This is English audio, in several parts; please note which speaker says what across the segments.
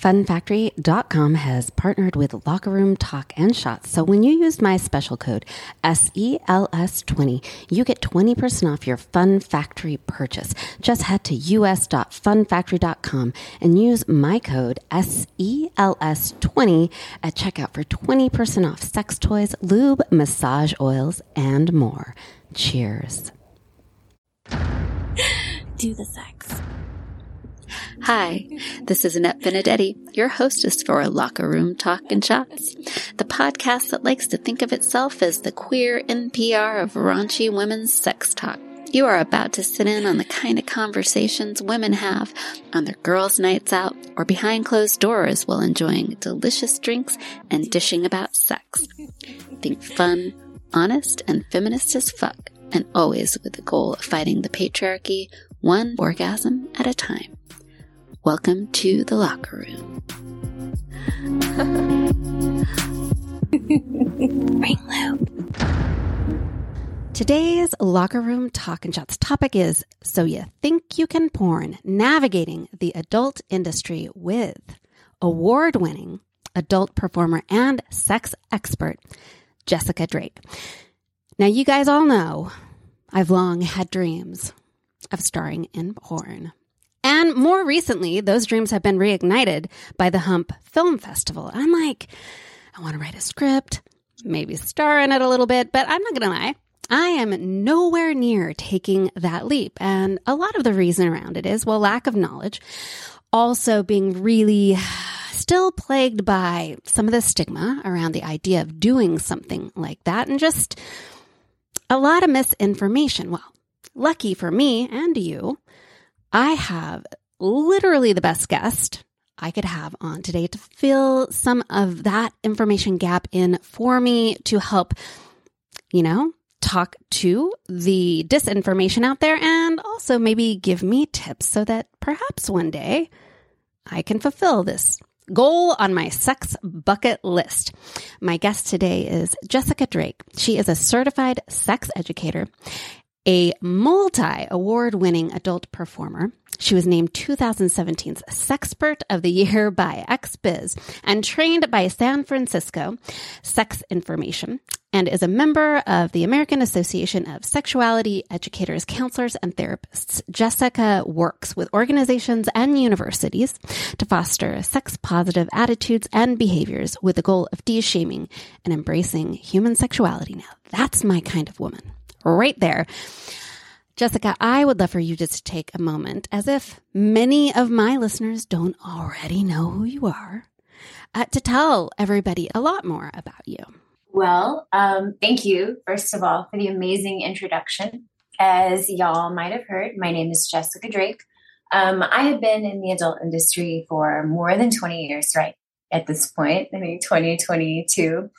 Speaker 1: funfactory.com has partnered with Locker Room Talk and Shots. So when you use my special code SELS20, you get 20% off your Fun Factory purchase. Just head to us.funfactory.com and use my code SELS20 at checkout for 20% off sex toys, lube, massage oils, and more. Cheers.
Speaker 2: Do the sex. Hi, this is Annette Benedetti, your hostess for Locker Room Talk and Shots, the podcast that likes to think of itself as the queer NPR of raunchy women's sex talk. You are about to sit in on the kind of conversations women have on their girls' nights out or behind closed doors while enjoying delicious drinks and dishing about sex. Think fun, honest, and feminist as fuck, and always with the goal of fighting the patriarchy one orgasm at a time. Welcome to the locker room. Ring loop.
Speaker 1: Today's locker room talk and shots topic is So You Think You Can Porn Navigating the Adult Industry with award winning adult performer and sex expert Jessica Drake. Now, you guys all know I've long had dreams of starring in porn. And more recently, those dreams have been reignited by the Hump Film Festival. I'm like, I want to write a script, maybe star in it a little bit, but I'm not going to lie. I am nowhere near taking that leap. And a lot of the reason around it is, well, lack of knowledge. Also being really still plagued by some of the stigma around the idea of doing something like that and just a lot of misinformation. Well, lucky for me and you, I have literally the best guest I could have on today to fill some of that information gap in for me to help, you know, talk to the disinformation out there and also maybe give me tips so that perhaps one day I can fulfill this goal on my sex bucket list. My guest today is Jessica Drake. She is a certified sex educator a multi award winning adult performer. She was named 2017's Sexpert of the Year by XBiz and trained by San Francisco Sex Information and is a member of the American Association of Sexuality Educators, Counselors, and Therapists. Jessica works with organizations and universities to foster sex positive attitudes and behaviors with the goal of de shaming and embracing human sexuality. Now, that's my kind of woman right there. Jessica, I would love for you just to take a moment, as if many of my listeners don't already know who you are, uh, to tell everybody a lot more about you.
Speaker 3: Well, um, thank you, first of all, for the amazing introduction. As y'all might have heard, my name is Jessica Drake. Um, I have been in the adult industry for more than 20 years, right? At this point, I think 2022.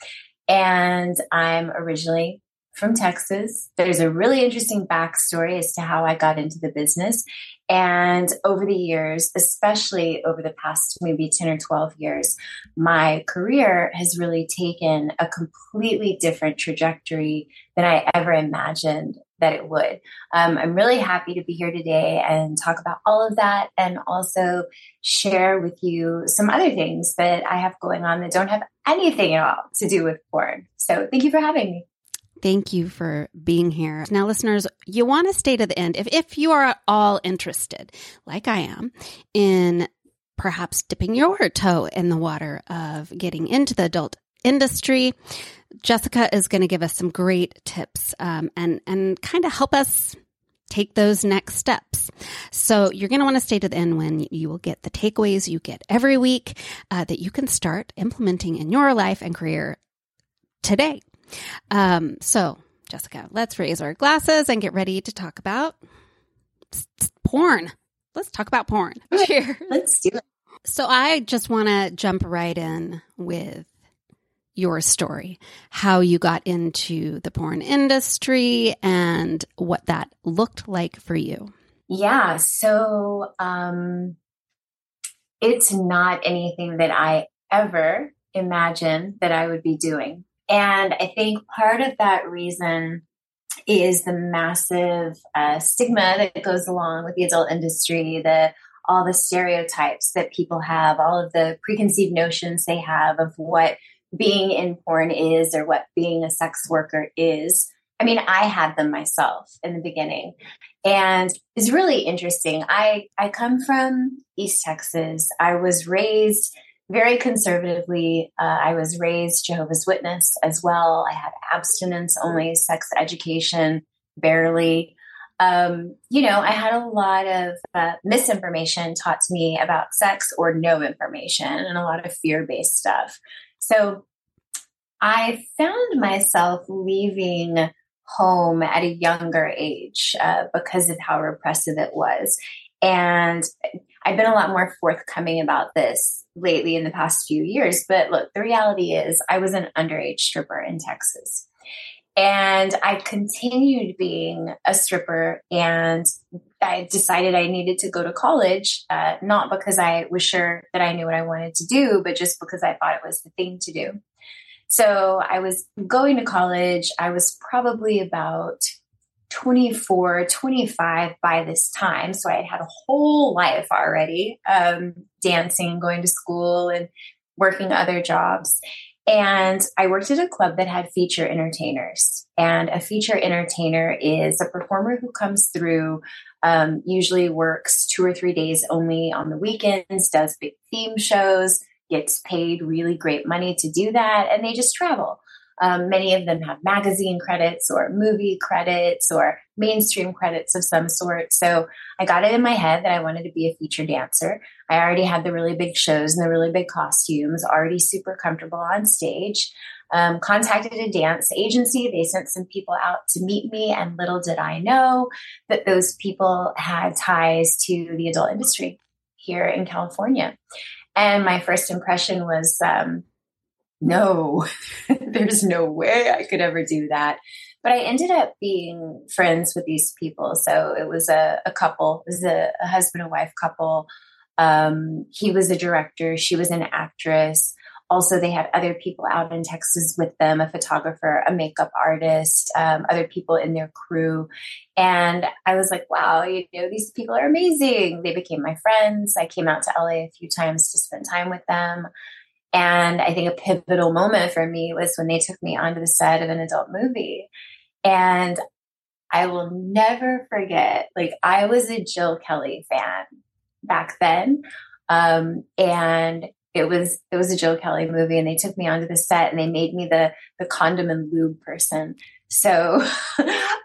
Speaker 3: And I'm originally from Texas. There's a really interesting backstory as to how I got into the business. And over the years, especially over the past maybe 10 or 12 years, my career has really taken a completely different trajectory than I ever imagined that it would. Um, I'm really happy to be here today and talk about all of that and also share with you some other things that I have going on that don't have anything at all to do with porn. So thank you for having me.
Speaker 1: Thank you for being here. Now, listeners, you want to stay to the end. If, if you are at all interested, like I am, in perhaps dipping your toe in the water of getting into the adult industry, Jessica is going to give us some great tips um, and, and kind of help us take those next steps. So you're going to want to stay to the end when you will get the takeaways you get every week uh, that you can start implementing in your life and career today. Um, so, Jessica, let's raise our glasses and get ready to talk about porn. Let's talk about porn.
Speaker 3: Cheers. Let's do it.
Speaker 1: So, I just want to jump right in with your story, how you got into the porn industry and what that looked like for you.
Speaker 3: Yeah. So, um, it's not anything that I ever imagined that I would be doing. And I think part of that reason is the massive uh, stigma that goes along with the adult industry, the all the stereotypes that people have, all of the preconceived notions they have of what being in porn is or what being a sex worker is. I mean, I had them myself in the beginning. And it's really interesting. I, I come from East Texas. I was raised very conservatively. Uh, I was raised Jehovah's Witness as well. I had abstinence only sex education, barely. Um, you know, I had a lot of uh, misinformation taught to me about sex or no information and a lot of fear based stuff. So I found myself leaving home at a younger age uh, because of how repressive it was. And I've been a lot more forthcoming about this lately in the past few years. But look, the reality is, I was an underage stripper in Texas. And I continued being a stripper and I decided I needed to go to college, uh, not because I was sure that I knew what I wanted to do, but just because I thought it was the thing to do. So I was going to college. I was probably about 24, 25 by this time. So I had had a whole life already um, dancing, going to school, and working other jobs. And I worked at a club that had feature entertainers. And a feature entertainer is a performer who comes through, um, usually works two or three days only on the weekends, does big theme shows, gets paid really great money to do that, and they just travel. Um, many of them have magazine credits or movie credits or mainstream credits of some sort. So I got it in my head that I wanted to be a feature dancer. I already had the really big shows and the really big costumes, already super comfortable on stage. Um, contacted a dance agency. They sent some people out to meet me, and little did I know that those people had ties to the adult industry here in California. And my first impression was, um, no, there's no way I could ever do that. But I ended up being friends with these people. So it was a, a couple, it was a, a husband and wife couple. Um, he was a director, she was an actress. Also, they had other people out in Texas with them a photographer, a makeup artist, um, other people in their crew. And I was like, wow, you know, these people are amazing. They became my friends. I came out to LA a few times to spend time with them. And I think a pivotal moment for me was when they took me onto the set of an adult movie. And I will never forget, like, I was a Jill Kelly fan back then. Um, and it was it was a Jill Kelly movie and they took me onto the set and they made me the the condom and lube person. So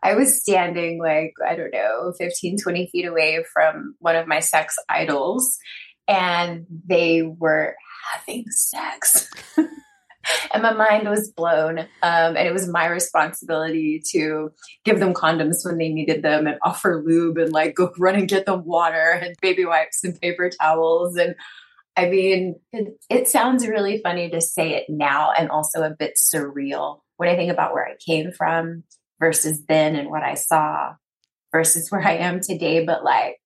Speaker 3: I was standing like, I don't know, 15, 20 feet away from one of my sex idols and they were having sex. and my mind was blown. Um, and it was my responsibility to give them condoms when they needed them and offer lube and like go run and get them water and baby wipes and paper towels. And I mean, it, it sounds really funny to say it now and also a bit surreal when I think about where I came from versus then and what I saw versus where I am today. But like,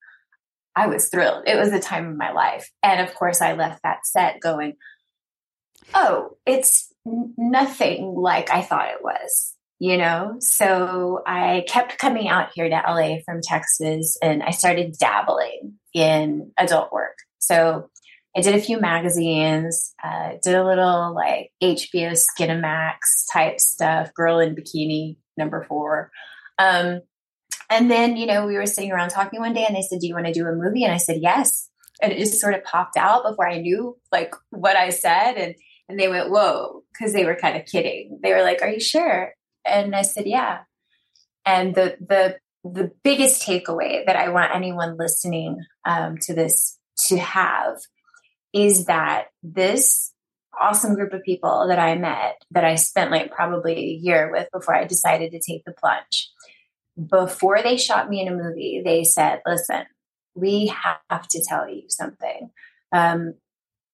Speaker 3: I was thrilled. It was the time of my life. And of course, I left that set going, oh, it's nothing like I thought it was, you know? So I kept coming out here to LA from Texas and I started dabbling in adult work. So I did a few magazines, uh, did a little like HBO Skinamax type stuff, girl in bikini, number four. Um, and then, you know, we were sitting around talking one day and they said, Do you want to do a movie? And I said, Yes. And it just sort of popped out before I knew like what I said. And and they went, Whoa, because they were kind of kidding. They were like, Are you sure? And I said, Yeah. And the the the biggest takeaway that I want anyone listening um, to this to have is that this awesome group of people that I met that I spent like probably a year with before I decided to take the plunge before they shot me in a movie, they said, listen, we have to tell you something. Um,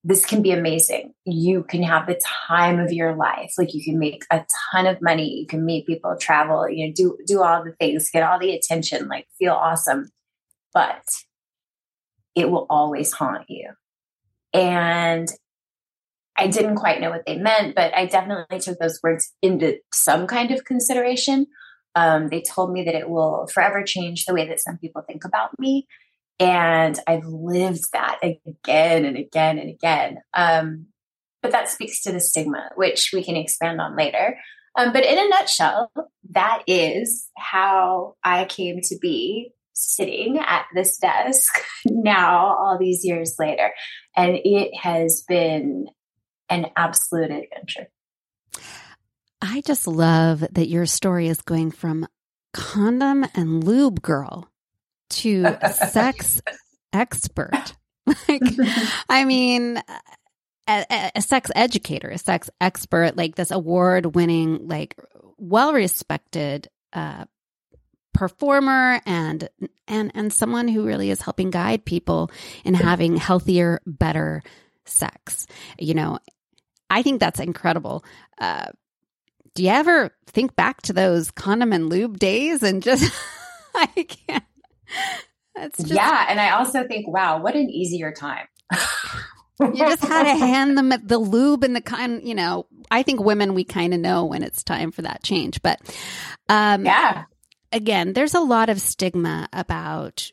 Speaker 3: this can be amazing. You can have the time of your life. Like you can make a ton of money. You can meet people, travel, you know, do, do all the things, get all the attention, like feel awesome. But it will always haunt you. And I didn't quite know what they meant, but I definitely took those words into some kind of consideration. Um, they told me that it will forever change the way that some people think about me. And I've lived that again and again and again. Um, but that speaks to the stigma, which we can expand on later. Um, but in a nutshell, that is how I came to be sitting at this desk now, all these years later. And it has been an absolute adventure.
Speaker 1: I just love that your story is going from condom and lube girl to sex expert. like, I mean, a, a, sex educator, a sex expert, like this award winning, like well respected uh, performer and and and someone who really is helping guide people in having healthier, better sex. You know, I think that's incredible. Uh, do you ever think back to those condom and lube days and just I can't.
Speaker 3: That's just, yeah, and I also think, wow, what an easier time.
Speaker 1: you just had to hand them the lube and the kind, you know, I think women, we kind of know when it's time for that change. But
Speaker 3: um, yeah,
Speaker 1: again, there's a lot of stigma about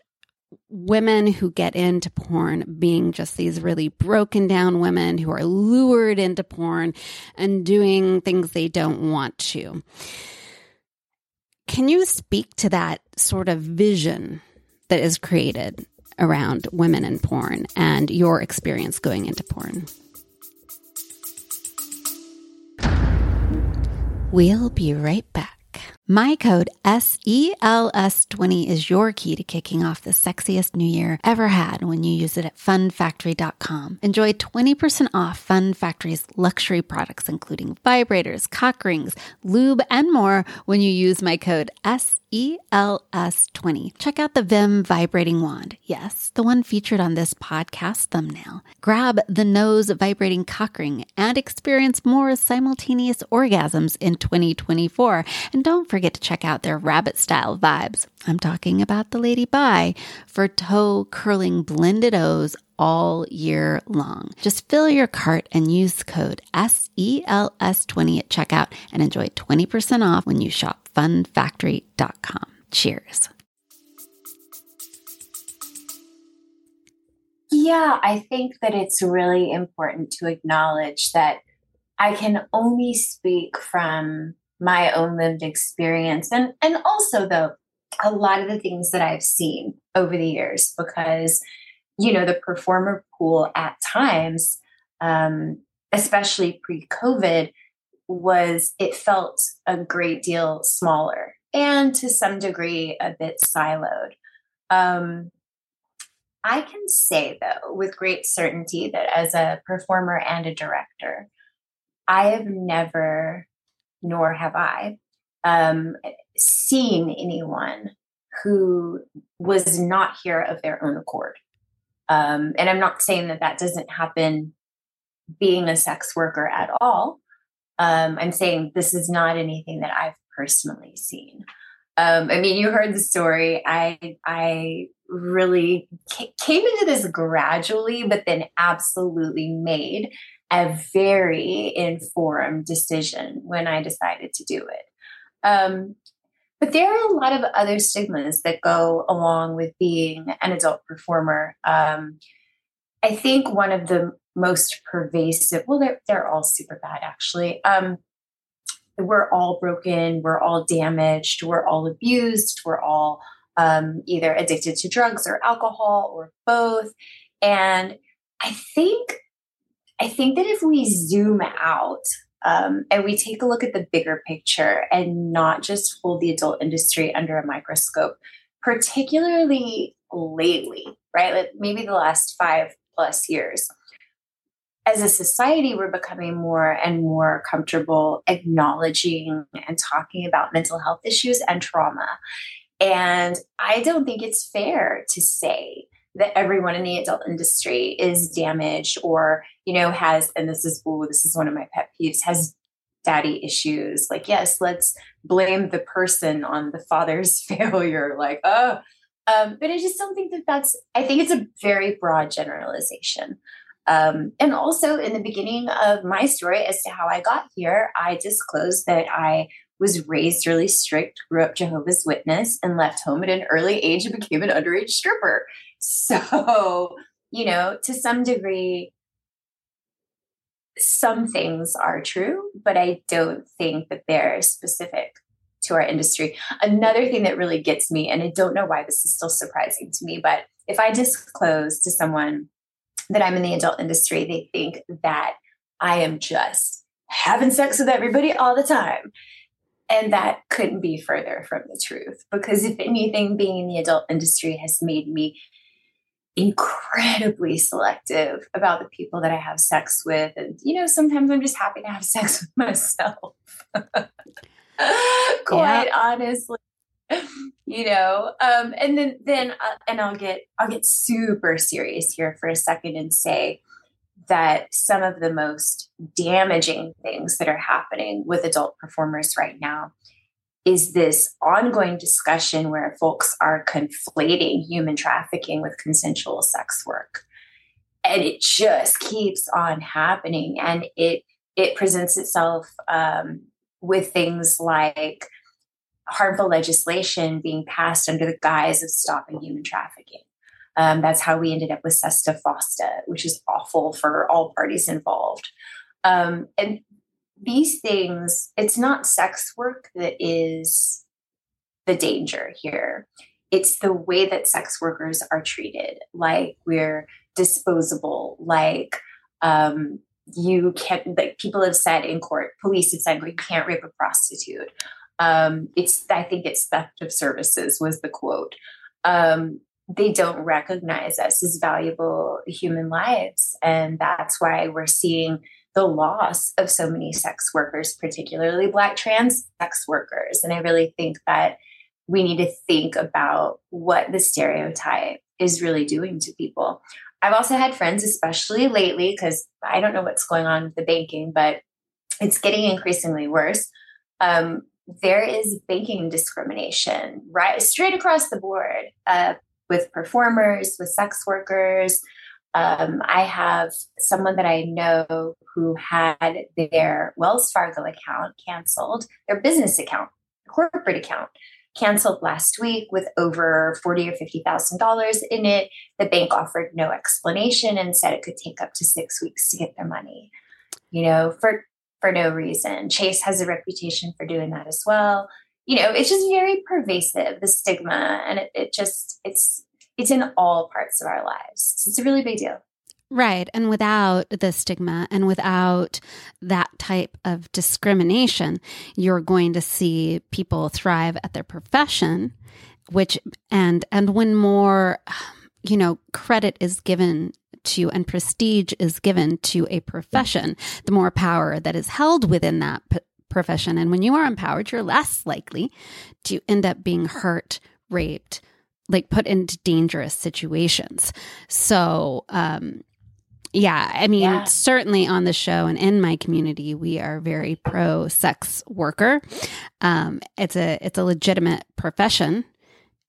Speaker 1: women who get into porn being just these really broken down women who are lured into porn and doing things they don't want to. Can you speak to that sort of vision that is created around women in porn and your experience going into porn. We'll be right back. My code SELS20 is your key to kicking off the sexiest new year ever had when you use it at funfactory.com. Enjoy 20% off Fun Factory's luxury products, including vibrators, cock rings, lube, and more when you use my code SELS20. ELS20. Check out the Vim vibrating wand. Yes, the one featured on this podcast thumbnail. Grab the nose vibrating cock ring and experience more simultaneous orgasms in 2024. And don't forget to check out their rabbit style vibes. I'm talking about the Lady Bi for toe curling blended O's all year long. Just fill your cart and use code SELS20 at checkout and enjoy 20% off when you shop funfactory.com. Cheers.
Speaker 3: Yeah, I think that it's really important to acknowledge that I can only speak from my own lived experience and and also though a lot of the things that I've seen over the years because you know the performer pool at times um, especially pre-covid was it felt a great deal smaller and to some degree a bit siloed. Um, I can say, though, with great certainty that as a performer and a director, I have never, nor have I, um, seen anyone who was not here of their own accord. Um, and I'm not saying that that doesn't happen being a sex worker at all. Um, I'm saying this is not anything that I've personally seen. Um, I mean, you heard the story. I I really came into this gradually, but then absolutely made a very informed decision when I decided to do it. Um, but there are a lot of other stigmas that go along with being an adult performer. Um, I think one of the most pervasive, well, they're, they're all super bad actually. Um, we're all broken, we're all damaged, we're all abused, we're all um, either addicted to drugs or alcohol or both. And I think, I think that if we zoom out um, and we take a look at the bigger picture and not just hold the adult industry under a microscope, particularly lately, right? Like maybe the last five plus years. As a society, we're becoming more and more comfortable acknowledging and talking about mental health issues and trauma. And I don't think it's fair to say that everyone in the adult industry is damaged or, you know, has, and this is, ooh, this is one of my pet peeves, has daddy issues. Like, yes, let's blame the person on the father's failure. Like, oh, um, but I just don't think that that's, I think it's a very broad generalization. Um, and also, in the beginning of my story as to how I got here, I disclosed that I was raised really strict, grew up Jehovah's Witness, and left home at an early age and became an underage stripper. So, you know, to some degree, some things are true, but I don't think that they're specific to our industry. Another thing that really gets me, and I don't know why this is still surprising to me, but if I disclose to someone that I'm in the adult industry, they think that I am just having sex with everybody all the time. And that couldn't be further from the truth because, if anything, being in the adult industry has made me incredibly selective about the people that I have sex with. And, you know, sometimes I'm just happy to have sex with myself. Quite yeah. honestly. You know, um, and then then uh, and I'll get I'll get super serious here for a second and say that some of the most damaging things that are happening with adult performers right now is this ongoing discussion where folks are conflating human trafficking with consensual sex work. And it just keeps on happening and it it presents itself um, with things like harmful legislation being passed under the guise of stopping human trafficking um, that's how we ended up with SESTA FOSTA, which is awful for all parties involved. Um, and these things, it's not sex work that is the danger here. It's the way that sex workers are treated, like we're disposable, like um, you can't, like people have said in court, police have said, you can't rape a prostitute. Um, it's, I think it's theft of services was the quote. Um, they don't recognize us as valuable human lives. And that's why we're seeing the loss of so many sex workers, particularly Black trans sex workers. And I really think that we need to think about what the stereotype is really doing to people. I've also had friends, especially lately, because I don't know what's going on with the banking, but it's getting increasingly worse. Um, there is banking discrimination right straight across the board. Uh, with performers, with sex workers. Um, I have someone that I know who had their Wells Fargo account canceled, their business account, corporate account canceled last week with over forty or fifty thousand dollars in it. The bank offered no explanation and said it could take up to six weeks to get their money. You know, for for no reason. Chase has a reputation for doing that as well you know it's just very pervasive the stigma and it, it just it's it's in all parts of our lives so it's a really big deal
Speaker 1: Right. And without the stigma and without that type of discrimination, you're going to see people thrive at their profession, which, and, and when more, um, you know, credit is given to and prestige is given to a profession, the more power that is held within that p- profession. And when you are empowered, you're less likely to end up being hurt, raped, like put into dangerous situations. So, um, yeah, I mean, yeah. certainly on the show and in my community, we are very pro sex worker. Um, it's a it's a legitimate profession,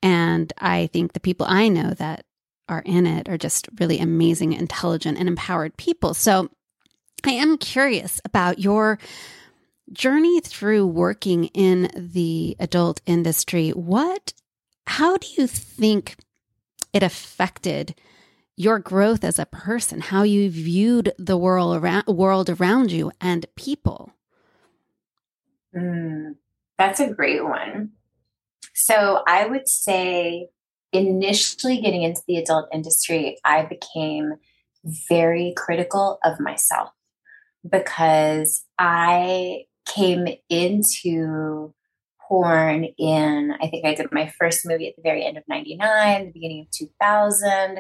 Speaker 1: and I think the people I know that are in it are just really amazing, intelligent, and empowered people. So, I am curious about your journey through working in the adult industry, what, how do you think it affected your growth as a person, how you viewed the world around, world around you and people?
Speaker 3: Mm, that's a great one. So I would say initially getting into the adult industry, I became very critical of myself because I came into porn in, I think I did my first movie at the very end of 99, the beginning of 2000.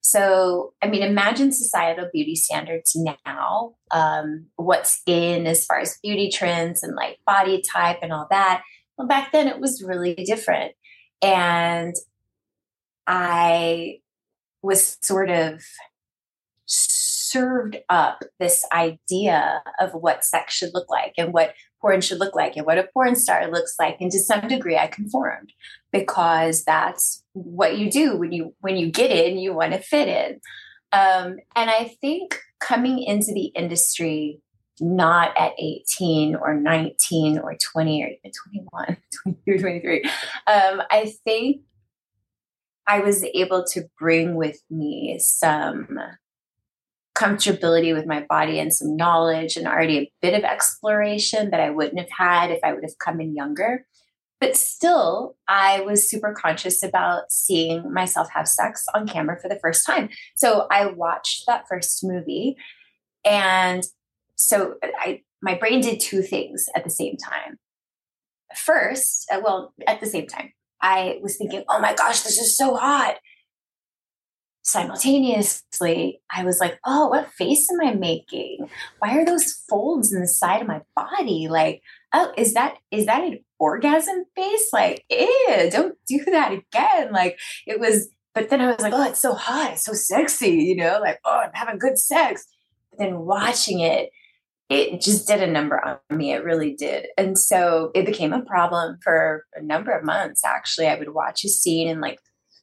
Speaker 3: So, I mean, imagine societal beauty standards now, um, what's in as far as beauty trends and like body type and all that. Well, back then it was really different. And I was sort of served up this idea of what sex should look like and what porn should look like and what a porn star looks like and to some degree i conformed because that's what you do when you when you get in you want to fit in. Um, and i think coming into the industry not at 18 or 19 or 20 or even 21 22 23 um, i think I was able to bring with me some comfortability with my body and some knowledge and already a bit of exploration that I wouldn't have had if I would have come in younger. But still, I was super conscious about seeing myself have sex on camera for the first time. So I watched that first movie. And so I my brain did two things at the same time. First, uh, well, at the same time, I was thinking, oh my gosh, this is so hot. Simultaneously, I was like, oh, what face am I making? Why are those folds in the side of my body? Like, oh, is that is that an orgasm face? Like, ew, don't do that again. Like it was, but then I was like, oh, it's so hot, it's so sexy, you know, like, oh, I'm having good sex. But then watching it, it just did a number on me. It really did. And so it became a problem for a number of months. Actually, I would watch a scene and like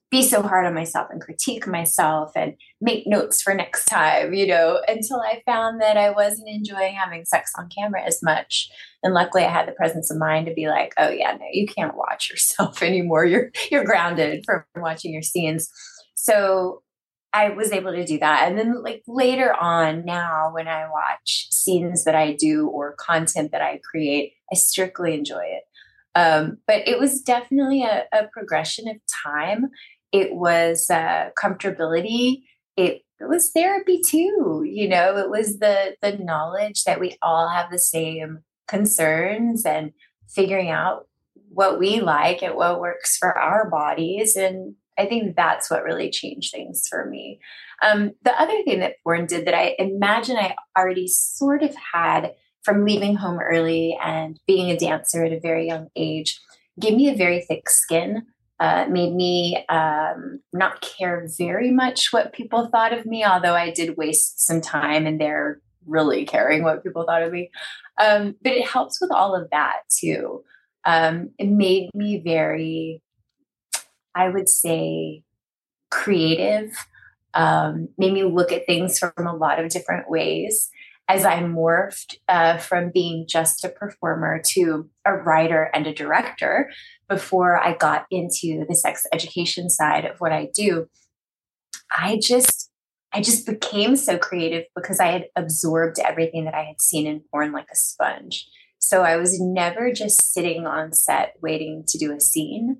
Speaker 3: be so hard on myself and critique myself and make notes for next time, you know, until I found that I wasn't enjoying having sex on camera as much. And luckily I had the presence of mind to be like, oh yeah, no, you can't watch yourself anymore. You're you're grounded from watching your scenes. So I was able to do that. And then like later on now when I watch scenes that I do or content that I create, I strictly enjoy it. Um, but it was definitely a, a progression of time it was uh, comfortability it, it was therapy too you know it was the the knowledge that we all have the same concerns and figuring out what we like and what works for our bodies and i think that's what really changed things for me um, the other thing that porn did that i imagine i already sort of had from leaving home early and being a dancer at a very young age gave me a very thick skin uh, made me um, not care very much what people thought of me, although I did waste some time in there really caring what people thought of me. Um, but it helps with all of that too. Um, it made me very, I would say, creative, um, made me look at things from a lot of different ways as I morphed uh, from being just a performer to a writer and a director before I got into the sex education side of what I do, I just I just became so creative because I had absorbed everything that I had seen in porn like a sponge. So I was never just sitting on set waiting to do a scene.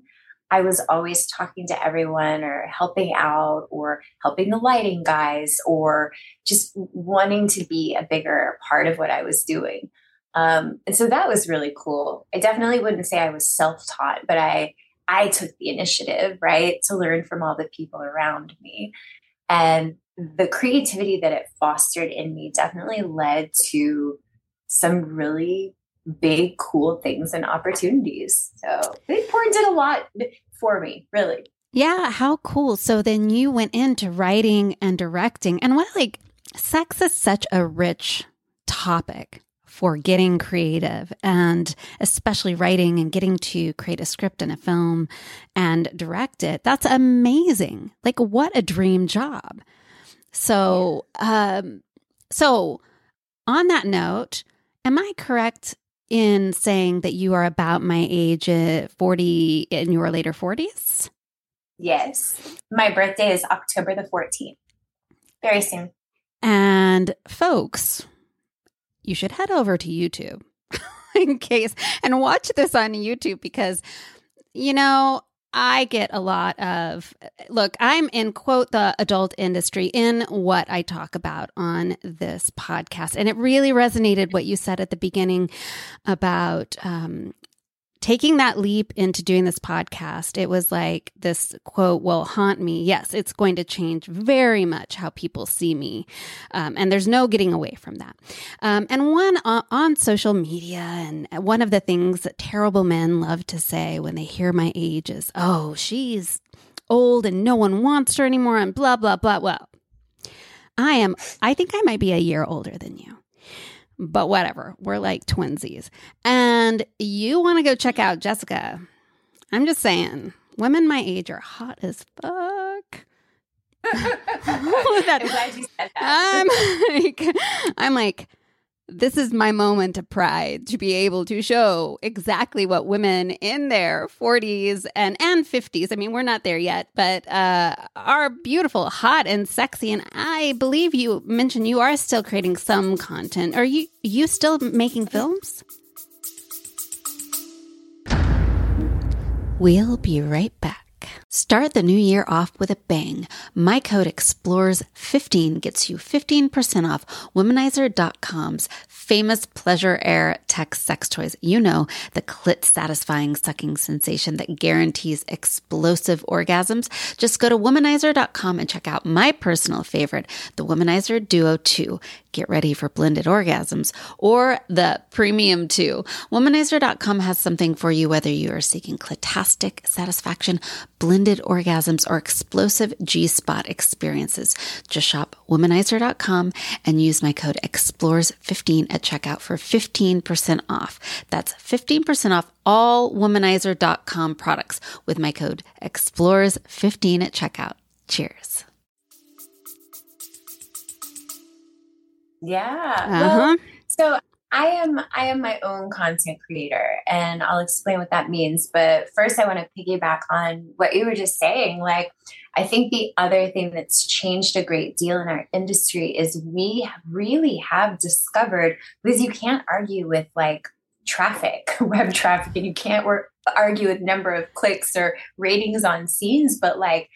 Speaker 3: I was always talking to everyone or helping out or helping the lighting guys or just wanting to be a bigger part of what I was doing. Um, and so that was really cool. I definitely wouldn't say I was self-taught, but I I took the initiative, right, to learn from all the people around me. And the creativity that it fostered in me definitely led to some really big, cool things and opportunities. So Big Porn did a lot for me, really.
Speaker 1: Yeah, how cool. So then you went into writing and directing. And what like sex is such a rich topic for getting creative and especially writing and getting to create a script and a film and direct it. That's amazing. Like what a dream job. So, um, so on that note, am I correct in saying that you are about my age at 40 in your later 40s?
Speaker 3: Yes. My birthday is October the 14th. Very soon.
Speaker 1: And folks, you should head over to YouTube in case and watch this on YouTube because, you know, I get a lot of look, I'm in quote the adult industry in what I talk about on this podcast. And it really resonated what you said at the beginning about um, taking that leap into doing this podcast, it was like this quote will haunt me. Yes, it's going to change very much how people see me. Um, and there's no getting away from that. Um, and one on, on social media, and one of the things that terrible men love to say when they hear my age is, oh, she's old and no one wants her anymore, and blah, blah, blah. Well, I am, I think I might be a year older than you but whatever. We're like twinsies. And you want to go check out Jessica. I'm just saying, women my age are hot as fuck.
Speaker 3: I'm glad you said that.
Speaker 1: I'm like, I'm like, this is my moment of pride to be able to show exactly what women in their 40s and, and 50s, I mean, we're not there yet, but uh, are beautiful, hot, and sexy. And I believe you mentioned you are still creating some content. Are you, you still making films? We'll be right back. Start the new year off with a bang. My code EXPLORES15 gets you 15% off womanizer.com's famous pleasure air tech sex toys. You know, the clit satisfying sucking sensation that guarantees explosive orgasms. Just go to womanizer.com and check out my personal favorite, the Womanizer Duo 2. Get ready for blended orgasms or the Premium 2. Womanizer.com has something for you whether you are seeking clitastic satisfaction, blended orgasms, or explosive G spot experiences. Just shop womanizer.com and use my code EXPLORES15 at checkout for 15% off. That's 15% off all womanizer.com products with my code EXPLORES15 at checkout. Cheers.
Speaker 3: Yeah. Uh-huh. Well, so I am I am my own content creator and I'll explain what that means. But first I want to piggyback on what you were just saying. Like I think the other thing that's changed a great deal in our industry is we really have discovered because you can't argue with like traffic, web traffic, and you can't work, argue with number of clicks or ratings on scenes, but like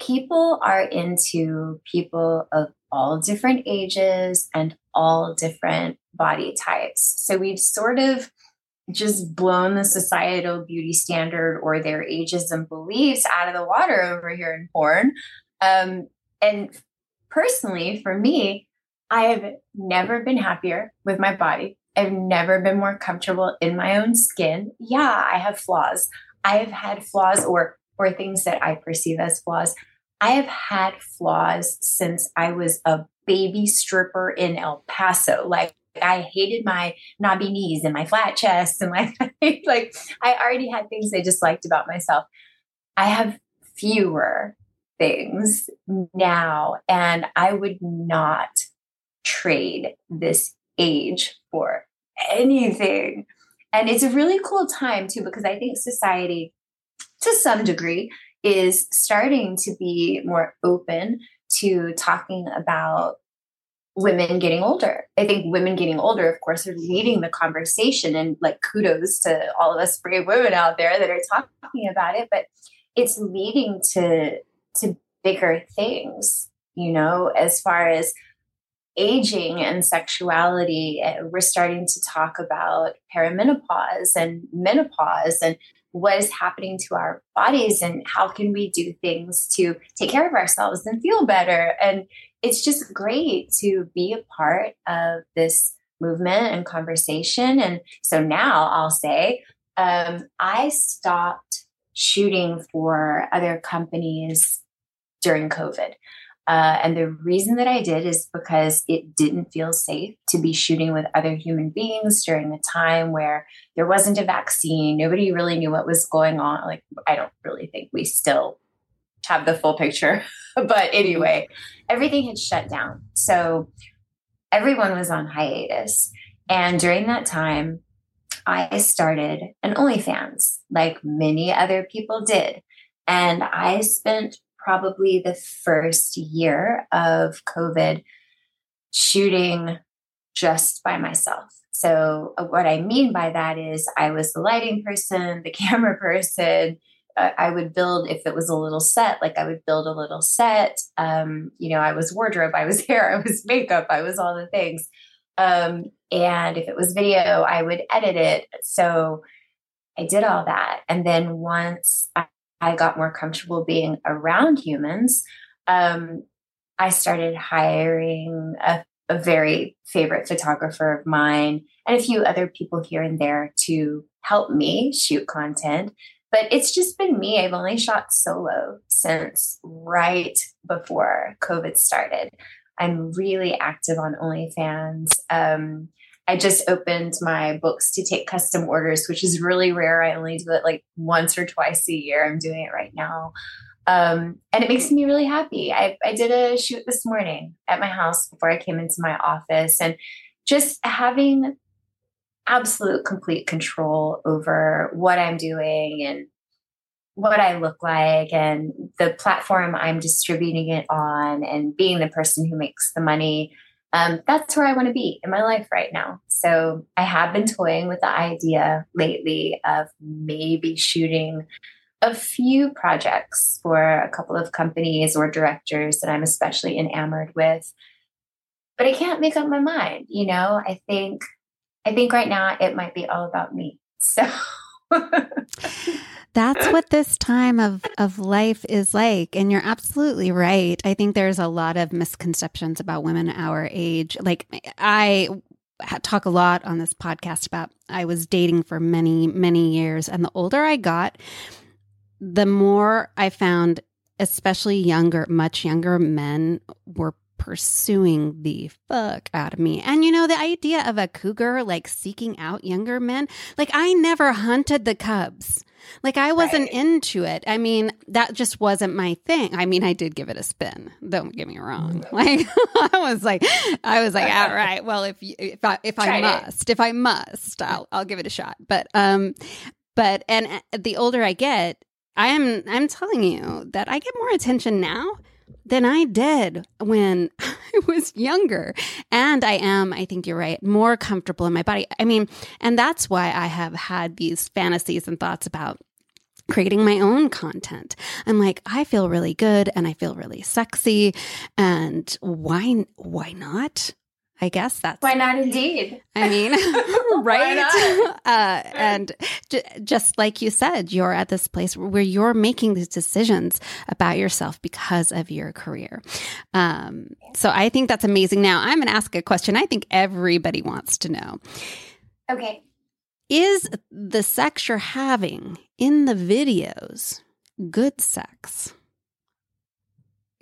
Speaker 3: people are into people of all different ages and all different body types. So we've sort of just blown the societal beauty standard or their ages and beliefs out of the water over here in porn. Um, and personally, for me, I have never been happier with my body. I've never been more comfortable in my own skin. Yeah, I have flaws. I have had flaws or or things that I perceive as flaws. I have had flaws since I was a baby stripper in El Paso. Like I hated my knobby knees and my flat chest and like like I already had things I disliked about myself. I have fewer things now and I would not trade this age for anything. And it's a really cool time too because I think society to some degree is starting to be more open to talking about women getting older. I think women getting older, of course, are leading the conversation and like kudos to all of us brave women out there that are talking about it, but it's leading to to bigger things, you know, as far as aging and sexuality. Eh, we're starting to talk about perimenopause and menopause and what is happening to our bodies and how can we do things to take care of ourselves and feel better and it's just great to be a part of this movement and conversation. And so now I'll say, um, I stopped shooting for other companies during COVID. Uh, and the reason that I did is because it didn't feel safe to be shooting with other human beings during a time where there wasn't a vaccine. Nobody really knew what was going on. Like, I don't really think we still have the full picture. but anyway, everything had shut down. So everyone was on hiatus. And during that time, I started an OnlyFans, like many other people did. And I spent probably the first year of COVID shooting just by myself. So, uh, what I mean by that is, I was the lighting person, the camera person, I would build if it was a little set, like I would build a little set. Um, you know, I was wardrobe, I was hair, I was makeup, I was all the things. Um, and if it was video, I would edit it. So I did all that. And then once I, got more comfortable being around humans, um, I started hiring a, a very favorite photographer of mine and a few other people here and there to help me shoot content but it's just been me. I've only shot solo since right before COVID started. I'm really active on OnlyFans. Um, I just opened my books to take custom orders, which is really rare. I only do it like once or twice a year. I'm doing it right now. Um, and it makes me really happy. I, I did a shoot this morning at my house before I came into my office. And just having absolute complete control over what I'm doing and what I look like and the platform I'm distributing it on and being the person who makes the money. Um, that's where I want to be in my life right now. So I have been toying with the idea lately of maybe shooting a few projects for a couple of companies or directors that I'm especially enamored with. But I can't make up my mind, you know. I think I think right now it might be all about me. So
Speaker 1: That's what this time of, of life is like. And you're absolutely right. I think there's a lot of misconceptions about women our age. Like, I talk a lot on this podcast about I was dating for many, many years. And the older I got, the more I found, especially younger, much younger men were pursuing the fuck out of me. And you know, the idea of a cougar like seeking out younger men, like I never hunted the cubs. Like I wasn't right. into it. I mean, that just wasn't my thing. I mean, I did give it a spin. Don't get me wrong. Like I was like, I was like, all right. Well, if you, if I if I must, it. if I must, I'll I'll give it a shot. But um, but and uh, the older I get, I am I'm telling you that I get more attention now than I did when I was younger. And I am, I think you're right, more comfortable in my body. I mean, and that's why I have had these fantasies and thoughts about creating my own content. I'm like, I feel really good and I feel really sexy and why why not? I guess that's
Speaker 3: why not. Indeed.
Speaker 1: I mean, right? Uh, and j- just like you said, you're at this place where you're making these decisions about yourself because of your career. Um, so I think that's amazing. Now I'm going to ask a question. I think everybody wants to know.
Speaker 3: Okay.
Speaker 1: Is the sex you're having in the videos good sex?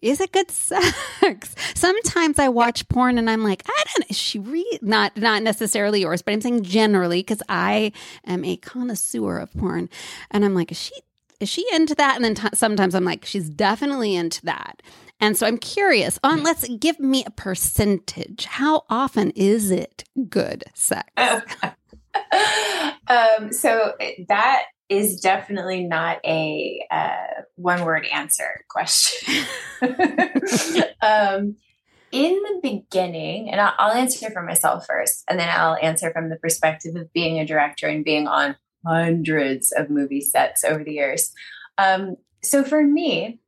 Speaker 1: Is it good sex? Sometimes I watch porn and I'm like, I don't know, is she re not not necessarily yours, but I'm saying generally because I am a connoisseur of porn, and I'm like, is she is she into that? And then t- sometimes I'm like, she's definitely into that. And so I'm curious on let's give me a percentage. How often is it good sex?
Speaker 3: um, so that is definitely not a uh, one word answer question. um, in the beginning, and I'll, I'll answer for myself first, and then I'll answer from the perspective of being a director and being on hundreds of movie sets over the years. Um, so for me,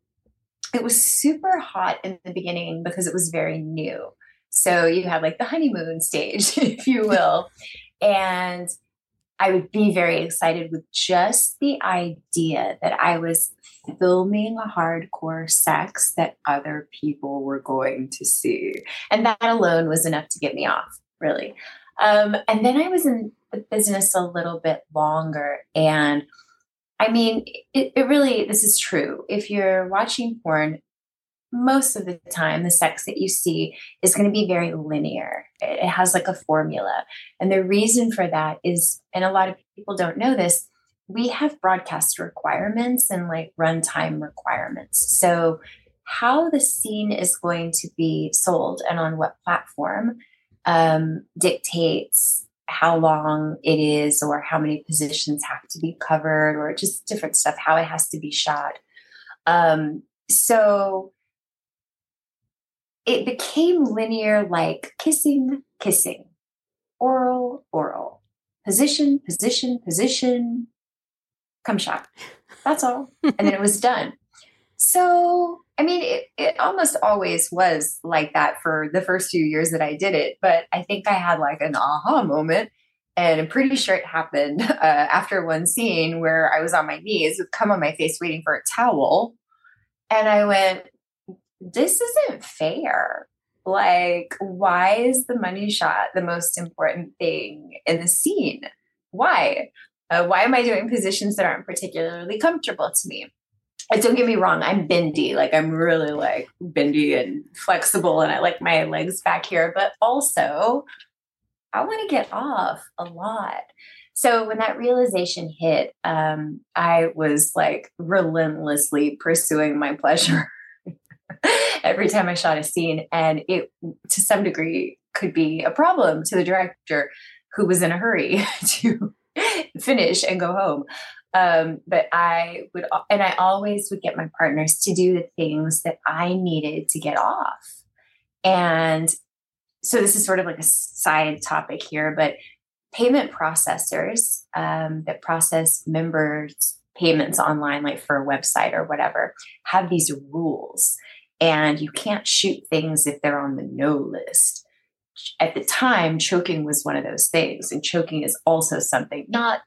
Speaker 3: it was super hot in the beginning because it was very new. So you had like the honeymoon stage, if you will. And I would be very excited with just the idea that I was filming a hardcore sex that other people were going to see. And that alone was enough to get me off, really. Um, and then I was in the business a little bit longer. And I mean, it, it really, this is true. If you're watching porn, most of the time the sex that you see is going to be very linear. It has like a formula. And the reason for that is and a lot of people don't know this we have broadcast requirements and like runtime requirements. So how the scene is going to be sold and on what platform um, dictates how long it is or how many positions have to be covered or just different stuff how it has to be shot. Um, so it became linear like kissing, kissing, oral, oral, position, position, position, come shot. That's all. and then it was done. So, I mean, it, it almost always was like that for the first few years that I did it. But I think I had like an aha moment. And I'm pretty sure it happened uh, after one scene where I was on my knees with cum on my face waiting for a towel. And I went, this isn't fair. Like, why is the money shot the most important thing in the scene? Why? Uh, why am I doing positions that aren't particularly comfortable to me? And don't get me wrong, I'm bendy. Like, I'm really like bendy and flexible, and I like my legs back here, but also I want to get off a lot. So when that realization hit, um, I was like relentlessly pursuing my pleasure. every time I shot a scene. And it, to some degree, could be a problem to the director who was in a hurry to finish and go home. Um, but I would, and I always would get my partners to do the things that I needed to get off. And so this is sort of like a side topic here, but payment processors um, that process members' payments online, like for a website or whatever, have these rules. And you can't shoot things if they're on the no list. At the time, choking was one of those things. And choking is also something not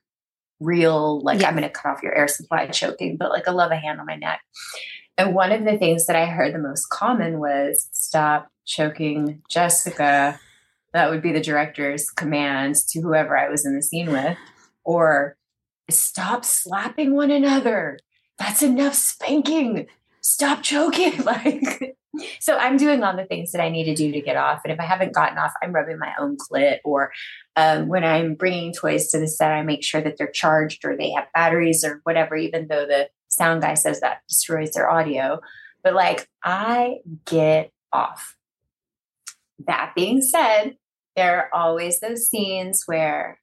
Speaker 3: real, like yeah. I'm going to cut off your air supply choking, but like a love a hand on my neck. And one of the things that I heard the most common was stop choking Jessica. That would be the director's command to whoever I was in the scene with. Or stop slapping one another. That's enough spanking. Stop choking. Like, so I'm doing all the things that I need to do to get off. And if I haven't gotten off, I'm rubbing my own clit. Or um, when I'm bringing toys to the set, I make sure that they're charged or they have batteries or whatever, even though the sound guy says that destroys their audio. But like, I get off. That being said, there are always those scenes where,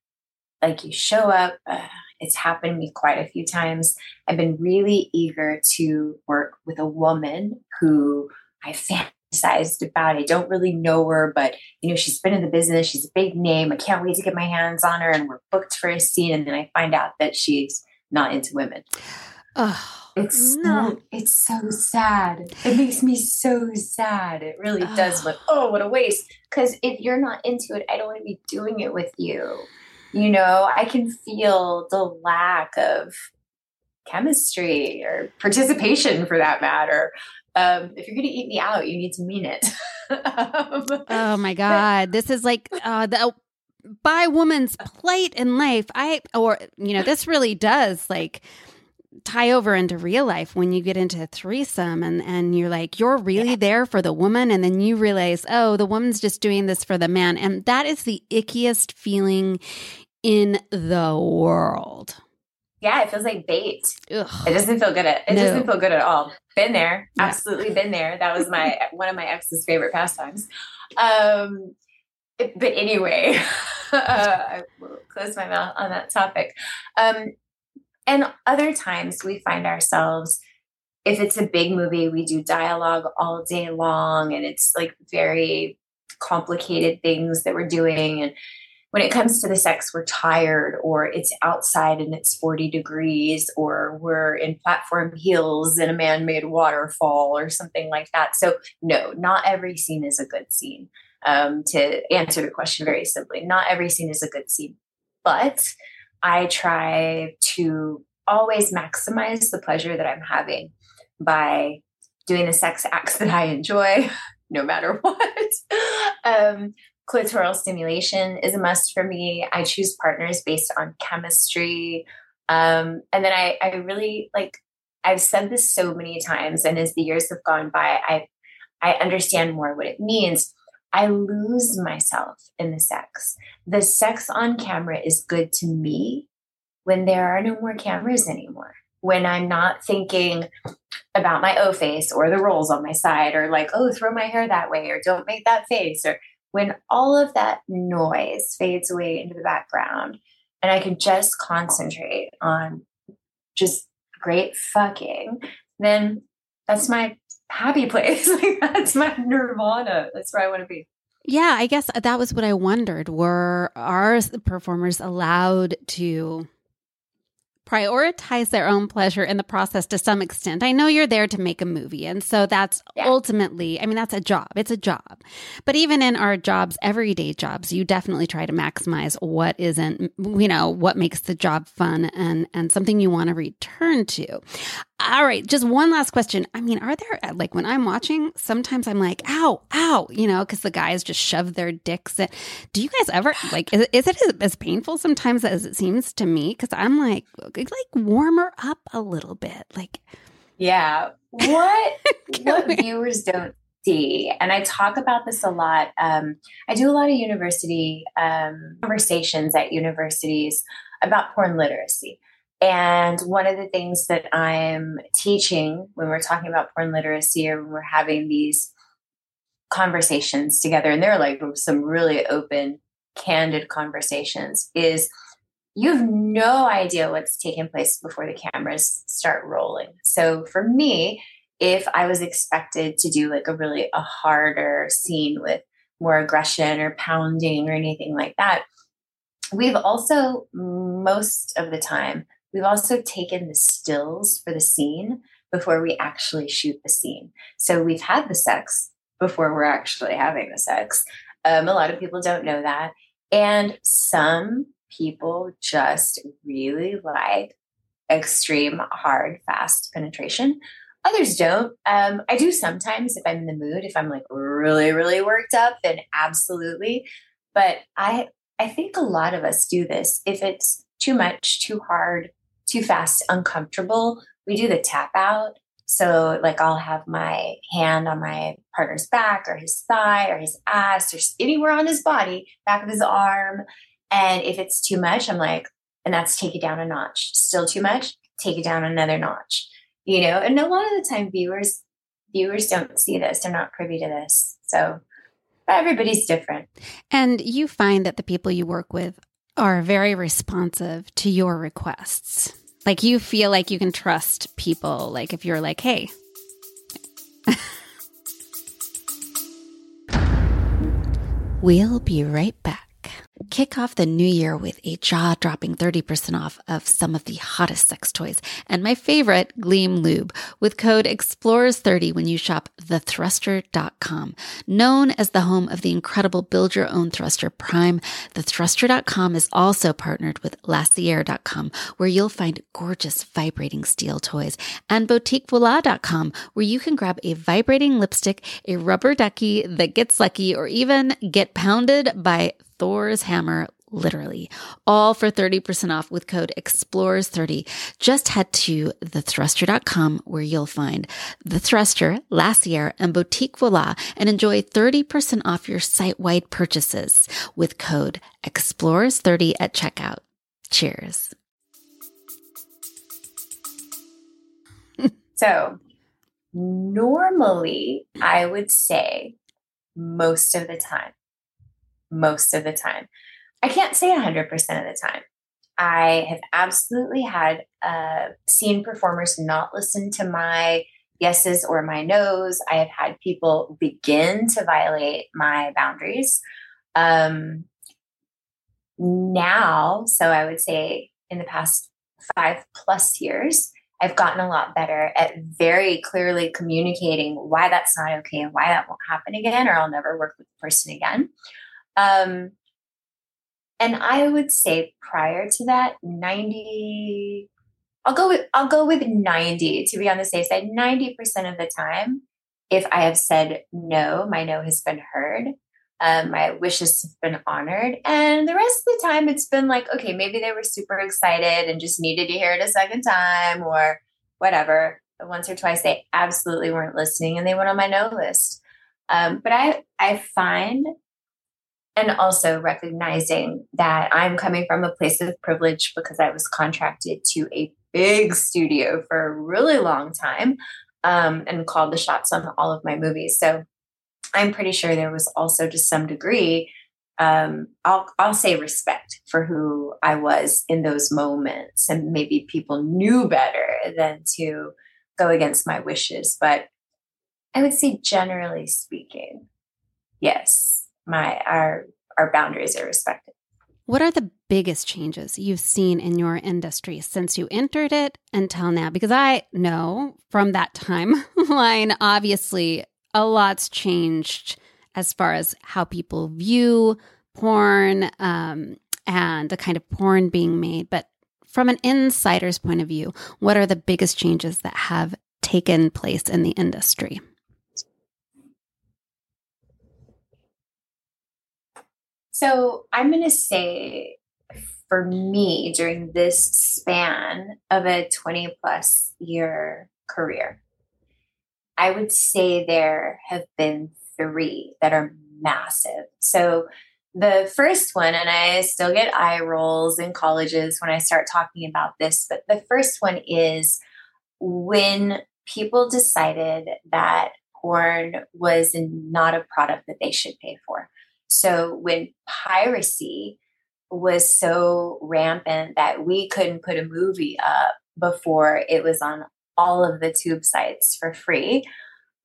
Speaker 3: like, you show up. Uh, it's happened to me quite a few times. I've been really eager to work with a woman who I fantasized about. I don't really know her, but you know, she's been in the business. She's a big name. I can't wait to get my hands on her. And we're booked for a scene. And then I find out that she's not into women. Oh, it's no. so, it's so sad. It makes me so sad. It really does. But oh, what a waste! Because if you're not into it, I don't want to be doing it with you. You know, I can feel the lack of chemistry or participation, for that matter. Um, if you're going to eat me out, you need to mean it.
Speaker 1: um, oh my god, but, this is like uh, the bi woman's plight in life. I or you know, this really does like tie over into real life when you get into a threesome and, and you're like, you're really yeah. there for the woman. And then you realize, oh, the woman's just doing this for the man. And that is the ickiest feeling in the world.
Speaker 3: Yeah, it feels like bait. Ugh. It doesn't feel good. At, it no. doesn't feel good at all. Been there, yeah. absolutely been there. That was my one of my ex's favorite pastimes. Um, but anyway, uh, I will close my mouth on that topic. Um, and other times we find ourselves, if it's a big movie, we do dialogue all day long and it's like very complicated things that we're doing. And when it comes to the sex, we're tired or it's outside and it's 40 degrees or we're in platform heels in a man made waterfall or something like that. So, no, not every scene is a good scene. Um, to answer the question very simply, not every scene is a good scene, but I try to always maximize the pleasure that I'm having by doing the sex acts that I enjoy, no matter what. um, clitoral stimulation is a must for me. I choose partners based on chemistry. Um, and then I, I really like, I've said this so many times, and as the years have gone by, I, I understand more what it means. I lose myself in the sex. The sex on camera is good to me when there are no more cameras anymore. When I'm not thinking about my O face or the rolls on my side or like, oh, throw my hair that way or don't make that face or when all of that noise fades away into the background and I can just concentrate on just great fucking, then that's my happy place. like that's my nirvana. That's where I want to be.
Speaker 1: Yeah, I guess that was what I wondered. Were our performers allowed to prioritize their own pleasure in the process to some extent. I know you're there to make a movie. And so that's yeah. ultimately, I mean, that's a job. It's a job. But even in our jobs, everyday jobs, you definitely try to maximize what isn't, you know, what makes the job fun and, and something you want to return to. All right, just one last question. I mean, are there like when I'm watching, sometimes I'm like, ow, ow, you know, because the guys just shove their dicks in. Do you guys ever like, is, is it as painful sometimes as it seems to me? Because I'm like, like warm her up a little bit. Like,
Speaker 3: yeah, what what we- viewers don't see, and I talk about this a lot. Um, I do a lot of university um, conversations at universities about porn literacy. And one of the things that I'm teaching when we're talking about porn literacy or when we're having these conversations together, and they're like some really open, candid conversations, is you have no idea what's taking place before the cameras start rolling. So for me, if I was expected to do like a really a harder scene with more aggression or pounding or anything like that, we've also most of the time we've also taken the stills for the scene before we actually shoot the scene. So we've had the sex before we're actually having the sex. Um, a lot of people don't know that. And some people just really like extreme, hard, fast penetration. Others don't. Um, I do sometimes if I'm in the mood, if I'm like really, really worked up, then absolutely. But I I think a lot of us do this. If it's too much, too hard, too fast, uncomfortable, we do the tap out. So, like, I'll have my hand on my partner's back or his thigh or his ass or anywhere on his body, back of his arm. And if it's too much, I'm like, and that's take it down a notch. Still too much, take it down another notch. You know, and a lot of the time viewers viewers don't see this. They're not privy to this. So everybody's different.
Speaker 1: And you find that the people you work with are very responsive to your requests. Like you feel like you can trust people. Like if you're like, hey, we'll be right back. Kick off the new year with a jaw dropping 30% off of some of the hottest sex toys and my favorite, Gleam Lube, with code EXPLORES30 when you shop thethruster.com. Known as the home of the incredible build your own thruster prime, thethruster.com is also partnered with lacier.com, where you'll find gorgeous vibrating steel toys, and boutiquevoila.com, where you can grab a vibrating lipstick, a rubber ducky that gets lucky, or even get pounded by Thor's hammer literally, all for 30% off with code EXPLORES30. Just head to thethruster.com where you'll find The Thruster, Lacier, and Boutique Voila and enjoy 30% off your site-wide purchases with code EXPLORES30 at checkout. Cheers.
Speaker 3: so, normally I would say most of the time most of the time. I can't say 100% of the time. I have absolutely had uh, seen performers not listen to my yeses or my nos. I have had people begin to violate my boundaries. Um, now, so I would say in the past five plus years, I've gotten a lot better at very clearly communicating why that's not okay and why that won't happen again, or I'll never work with the person again. Um, and I would say prior to that, 90, I'll go with, I'll go with 90 to be on the safe side. 90% of the time, if I have said no, my no has been heard. Um, my wishes have been honored. And the rest of the time, it's been like, okay, maybe they were super excited and just needed to hear it a second time or whatever. But once or twice, they absolutely weren't listening and they went on my no list. Um, but I, I find and also recognizing that I'm coming from a place of privilege because I was contracted to a big studio for a really long time um, and called the shots on all of my movies. So I'm pretty sure there was also to some degree, um, I'll, I'll say respect for who I was in those moments. And maybe people knew better than to go against my wishes. But I would say, generally speaking, yes, my our our boundaries are respected.
Speaker 1: What are the biggest changes you've seen in your industry since you entered it until now? Because I know from that timeline, obviously, a lot's changed as far as how people view porn um, and the kind of porn being made. But from an insider's point of view, what are the biggest changes that have taken place in the industry?
Speaker 3: So I'm going to say for me during this span of a 20 plus year career, I would say there have been three that are massive. So the first one, and I still get eye rolls in colleges when I start talking about this, but the first one is when people decided that porn was not a product that they should pay for. So when piracy was so rampant that we couldn't put a movie up before it was on all of the tube sites for free,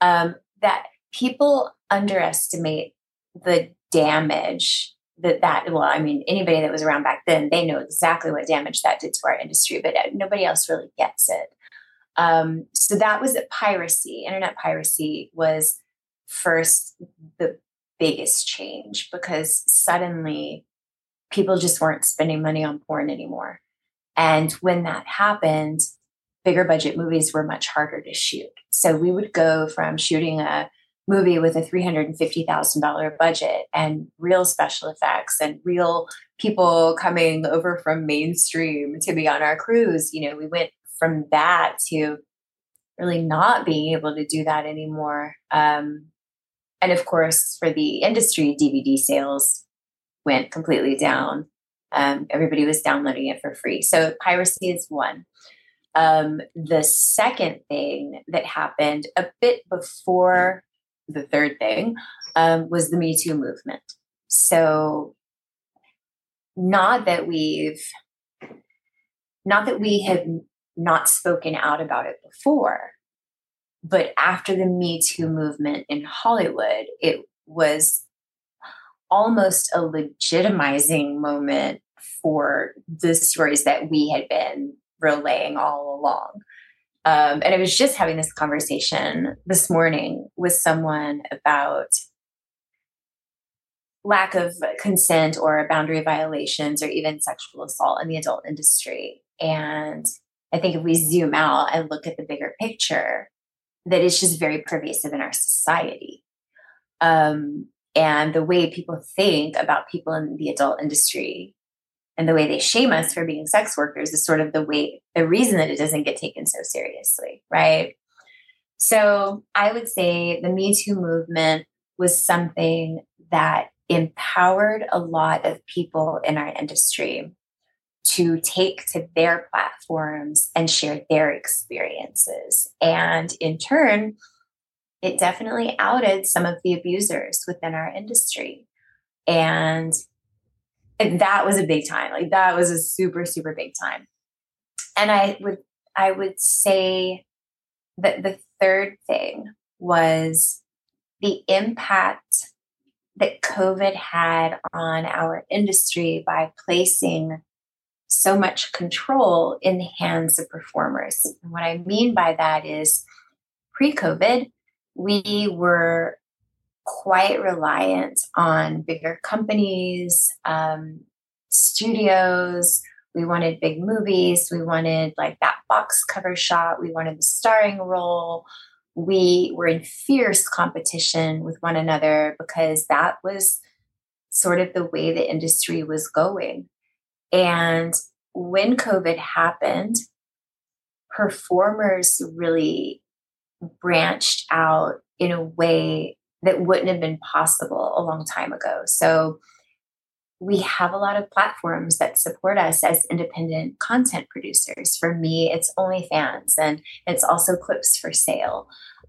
Speaker 3: um, that people underestimate the damage that that well i mean anybody that was around back then they know exactly what damage that did to our industry but uh, nobody else really gets it. Um, so that was piracy. Internet piracy was first the biggest change because suddenly people just weren't spending money on porn anymore and when that happened bigger budget movies were much harder to shoot so we would go from shooting a movie with a $350,000 budget and real special effects and real people coming over from mainstream to be on our crews. You know, we went from that to really not being able to do that anymore. Um, and of course, for the industry, DVD sales went completely down. Um, everybody was downloading it for free. So piracy is one. Um, the second thing that happened a bit before the third thing um, was the Me Too movement. So, not that we've, not that we have not spoken out about it before, but after the Me Too movement in Hollywood, it was almost a legitimizing moment for the stories that we had been relaying all along. Um, and I was just having this conversation this morning with someone about lack of consent or boundary violations or even sexual assault in the adult industry. And I think if we zoom out and look at the bigger picture, that it's just very pervasive in our society. Um, and the way people think about people in the adult industry and the way they shame us for being sex workers is sort of the way the reason that it doesn't get taken so seriously right so i would say the me too movement was something that empowered a lot of people in our industry to take to their platforms and share their experiences and in turn it definitely outed some of the abusers within our industry and that was a big time. Like that was a super, super big time. And I would I would say that the third thing was the impact that COVID had on our industry by placing so much control in the hands of performers. And what I mean by that is pre COVID, we were quite reliant on bigger companies, um, studios. We wanted big movies. We wanted like that box cover shot. We wanted the starring role. We were in fierce competition with one another because that was sort of the way the industry was going. And when COVID happened, performers really branched out in a way that wouldn't have been possible a long time ago. So we have a lot of platforms that support us as independent content producers. For me, it's OnlyFans and it's also Clips4Sale.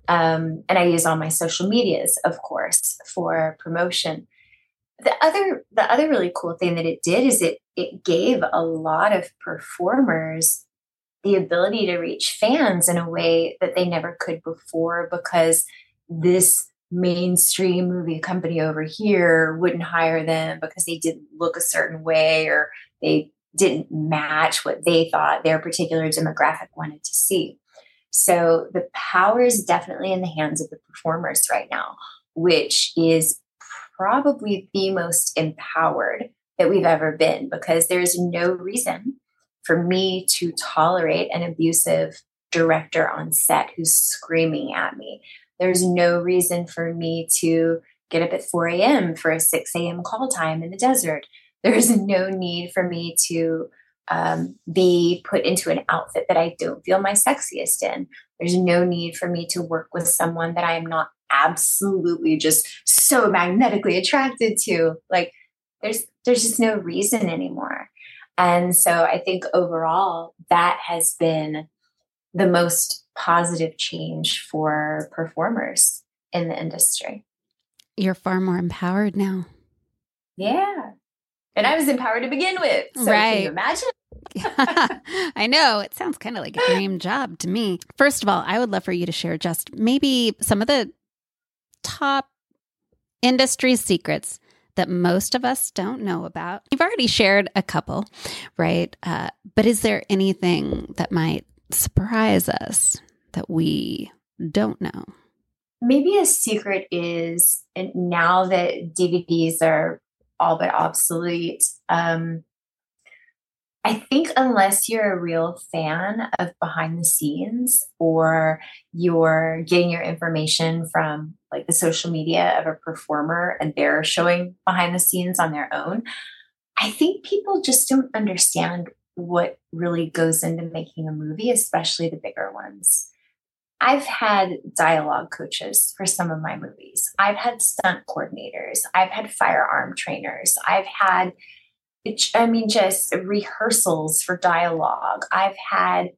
Speaker 3: Um, and I use all my social medias, of course, for promotion. The other, the other really cool thing that it did is it it gave a lot of performers the ability to reach fans in a way that they never could before because this mainstream movie company over here wouldn't hire them because they didn't look a certain way or they didn't match what they thought their particular demographic wanted to see. So the power is definitely in the hands of the performers right now, which is probably the most empowered that we've ever been because there's no reason for me to tolerate an abusive director on set who's screaming at me there's no reason for me to get up at 4 a.m. for a 6 a.m. call time in the desert. There's no need for me to um, be put into an outfit that I don't feel my sexiest in. There's no need for me to work with someone that I am not absolutely just so magnetically attracted to. Like there's there's just no reason anymore. And so I think overall that has been the most positive change for performers in the industry.
Speaker 1: You're far more empowered now.
Speaker 3: Yeah. And I was empowered to begin with. So
Speaker 1: right.
Speaker 3: can you imagine?
Speaker 1: I know. It sounds kind of like a dream job to me. First of all, I would love for you to share just maybe some of the top industry secrets that most of us don't know about. You've already shared a couple, right? Uh, but is there anything that might surprise us that we don't know?
Speaker 3: Maybe a secret is, and now that DVDs are all but obsolete, um, I think unless you're a real fan of behind the scenes or you're getting your information from like the social media of a performer and they're showing behind the scenes on their own, I think people just don't understand what really goes into making a movie, especially the bigger ones. I've had dialogue coaches for some of my movies. I've had stunt coordinators. I've had firearm trainers. I've had I mean, just rehearsals for dialogue. I've had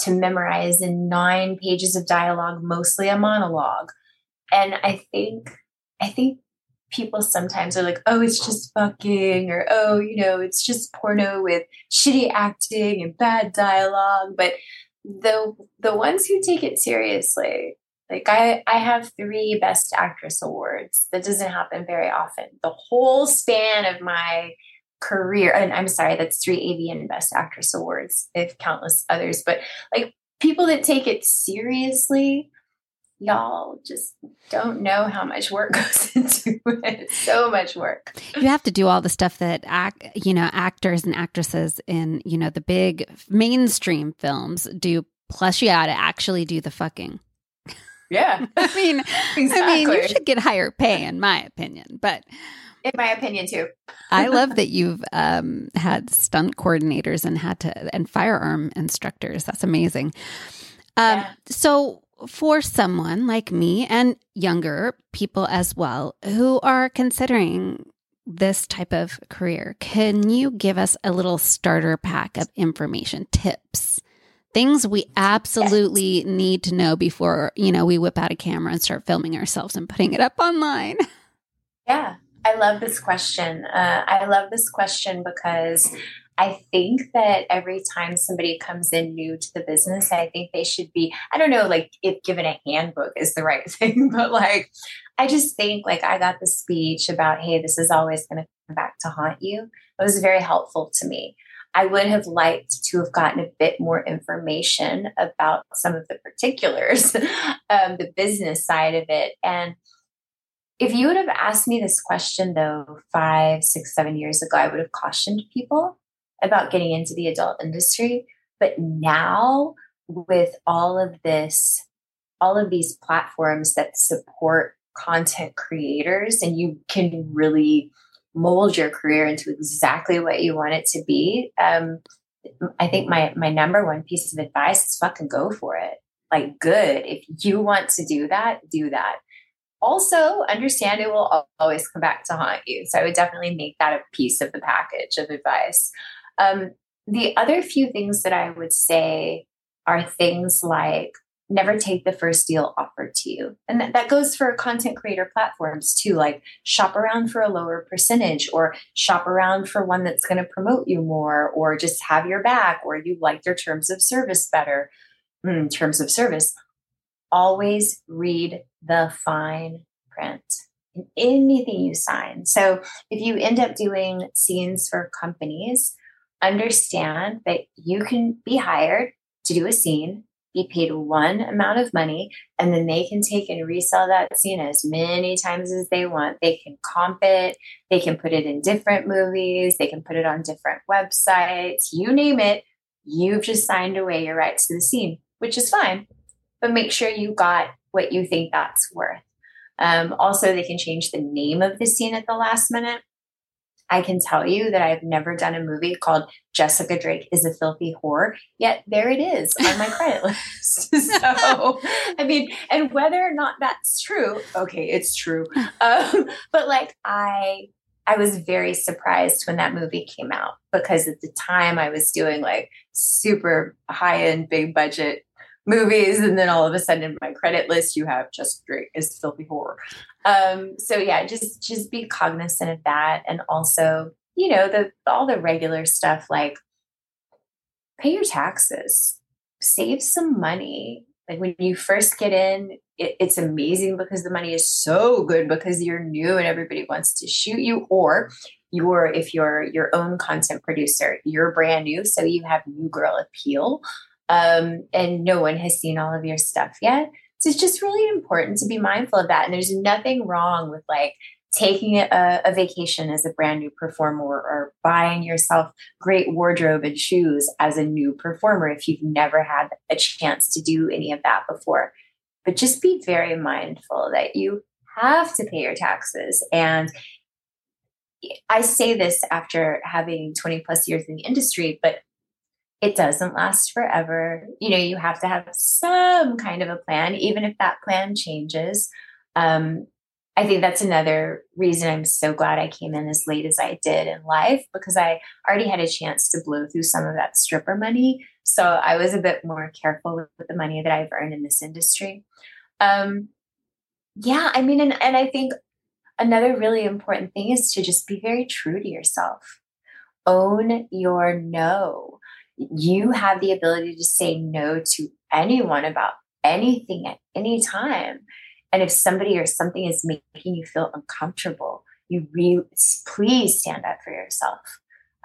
Speaker 3: to memorize in nine pages of dialogue, mostly a monologue. And I think, I think people sometimes are like, oh, it's just fucking, or oh, you know, it's just porno with shitty acting and bad dialogue. But the the ones who take it seriously, like I, I have three Best Actress awards. That doesn't happen very often. The whole span of my career and i'm sorry that's three AVN best actress awards if countless others but like people that take it seriously y'all just don't know how much work goes into it. So much work.
Speaker 1: You have to do all the stuff that act you know actors and actresses in you know the big mainstream films do plus you gotta actually do the fucking.
Speaker 3: Yeah.
Speaker 1: I mean exactly. i mean you should get higher pay in my opinion but
Speaker 3: in my opinion too.
Speaker 1: I love that you've um, had stunt coordinators and had to and firearm instructors. That's amazing. Um, yeah. So for someone like me and younger people as well who are considering this type of career, can you give us a little starter pack of information, tips? Things we absolutely yes. need to know before, you know, we whip out a camera and start filming ourselves and putting it up online.
Speaker 3: Yeah. I love this question. Uh, I love this question because I think that every time somebody comes in new to the business, I think they should be, I don't know, like if given a handbook is the right thing, but like, I just think like I got the speech about, hey, this is always going to come back to haunt you. It was very helpful to me. I would have liked to have gotten a bit more information about some of the particulars, um, the business side of it. And if you would have asked me this question, though, five, six, seven years ago, I would have cautioned people about getting into the adult industry. But now, with all of this, all of these platforms that support content creators, and you can really mold your career into exactly what you want it to be. Um, I think my my number one piece of advice is fucking go for it. Like, good. If you want to do that, do that also understand it will always come back to haunt you. So I would definitely make that a piece of the package of advice. Um, the other few things that I would say are things like never take the first deal offered to you. And that, that goes for content creator platforms too, like shop around for a lower percentage or shop around for one that's going to promote you more or just have your back or you like their terms of service better. Mm, terms of service always read the fine print in anything you sign. So if you end up doing scenes for companies, understand that you can be hired to do a scene, be paid one amount of money, and then they can take and resell that scene as many times as they want. They can comp it, they can put it in different movies, they can put it on different websites, you name it. You've just signed away your rights to the scene, which is fine but make sure you got what you think that's worth. Um, also, they can change the name of the scene at the last minute. I can tell you that I've never done a movie called Jessica Drake is a Filthy Whore, yet there it is on my credit list. so, I mean, and whether or not that's true, okay, it's true. Um, but like, I I was very surprised when that movie came out because at the time I was doing like super high end, big budget movies, and then all of a sudden in my credit list you have just Drake is filthy horror. Um, so yeah, just just be cognizant of that, and also you know the all the regular stuff like pay your taxes, save some money. Like when you first get in, it, it's amazing because the money is so good because you're new and everybody wants to shoot you, or you're if you're your own content producer, you're brand new, so you have new girl appeal um, and no one has seen all of your stuff yet. So it's just really important to be mindful of that. And there's nothing wrong with like taking a, a, vacation as a brand new performer or buying yourself great wardrobe and shoes as a new performer if you've never had a chance to do any of that before. But just be very mindful that you have to pay your taxes. And I say this after having 20 plus years in the industry, but it doesn't last forever. You know, you have to have some kind of a plan, even if that plan changes. Um, I think that's another reason I'm so glad I came in as late as I did in life because I already had a chance to blow through some of that stripper money. So I was a bit more careful with the money that I've earned in this industry. Um, yeah, I mean, and, and I think another really important thing is to just be very true to yourself. Own your no you have the ability to say no to anyone about anything at any time. And if somebody or something is making you feel uncomfortable, you really please stand up for yourself.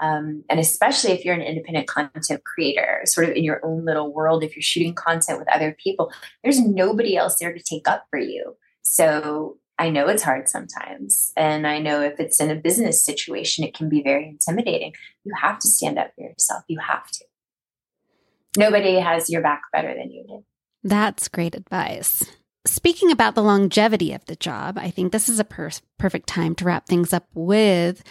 Speaker 3: Um, and especially if you're an independent content creator, sort of in your own little world, if you're shooting content with other people, there's nobody else there to take up for you. So I know it's hard sometimes. And I know if it's in a business situation, it can be very intimidating. You have to stand up for yourself. You have to. Nobody has your back better than you do.
Speaker 1: That's great advice. Speaking about the longevity of the job, I think this is a per- perfect time to wrap things up with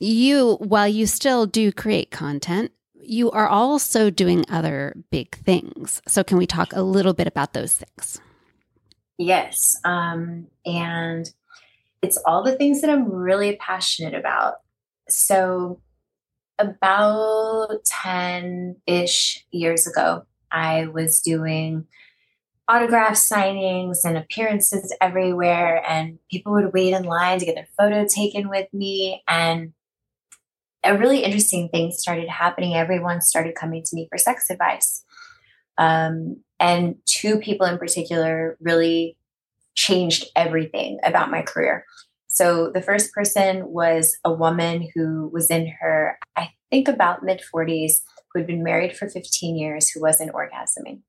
Speaker 1: you, while you still do create content, you are also doing other big things. So, can we talk a little bit about those things?
Speaker 3: Yes. Um, and it's all the things that I'm really passionate about. So, about 10 ish years ago, I was doing autograph signings and appearances everywhere, and people would wait in line to get their photo taken with me. And a really interesting thing started happening. Everyone started coming to me for sex advice. Um, and two people in particular really changed everything about my career. So the first person was a woman who was in her, I think about mid 40s, who had been married for 15 years, who wasn't orgasming.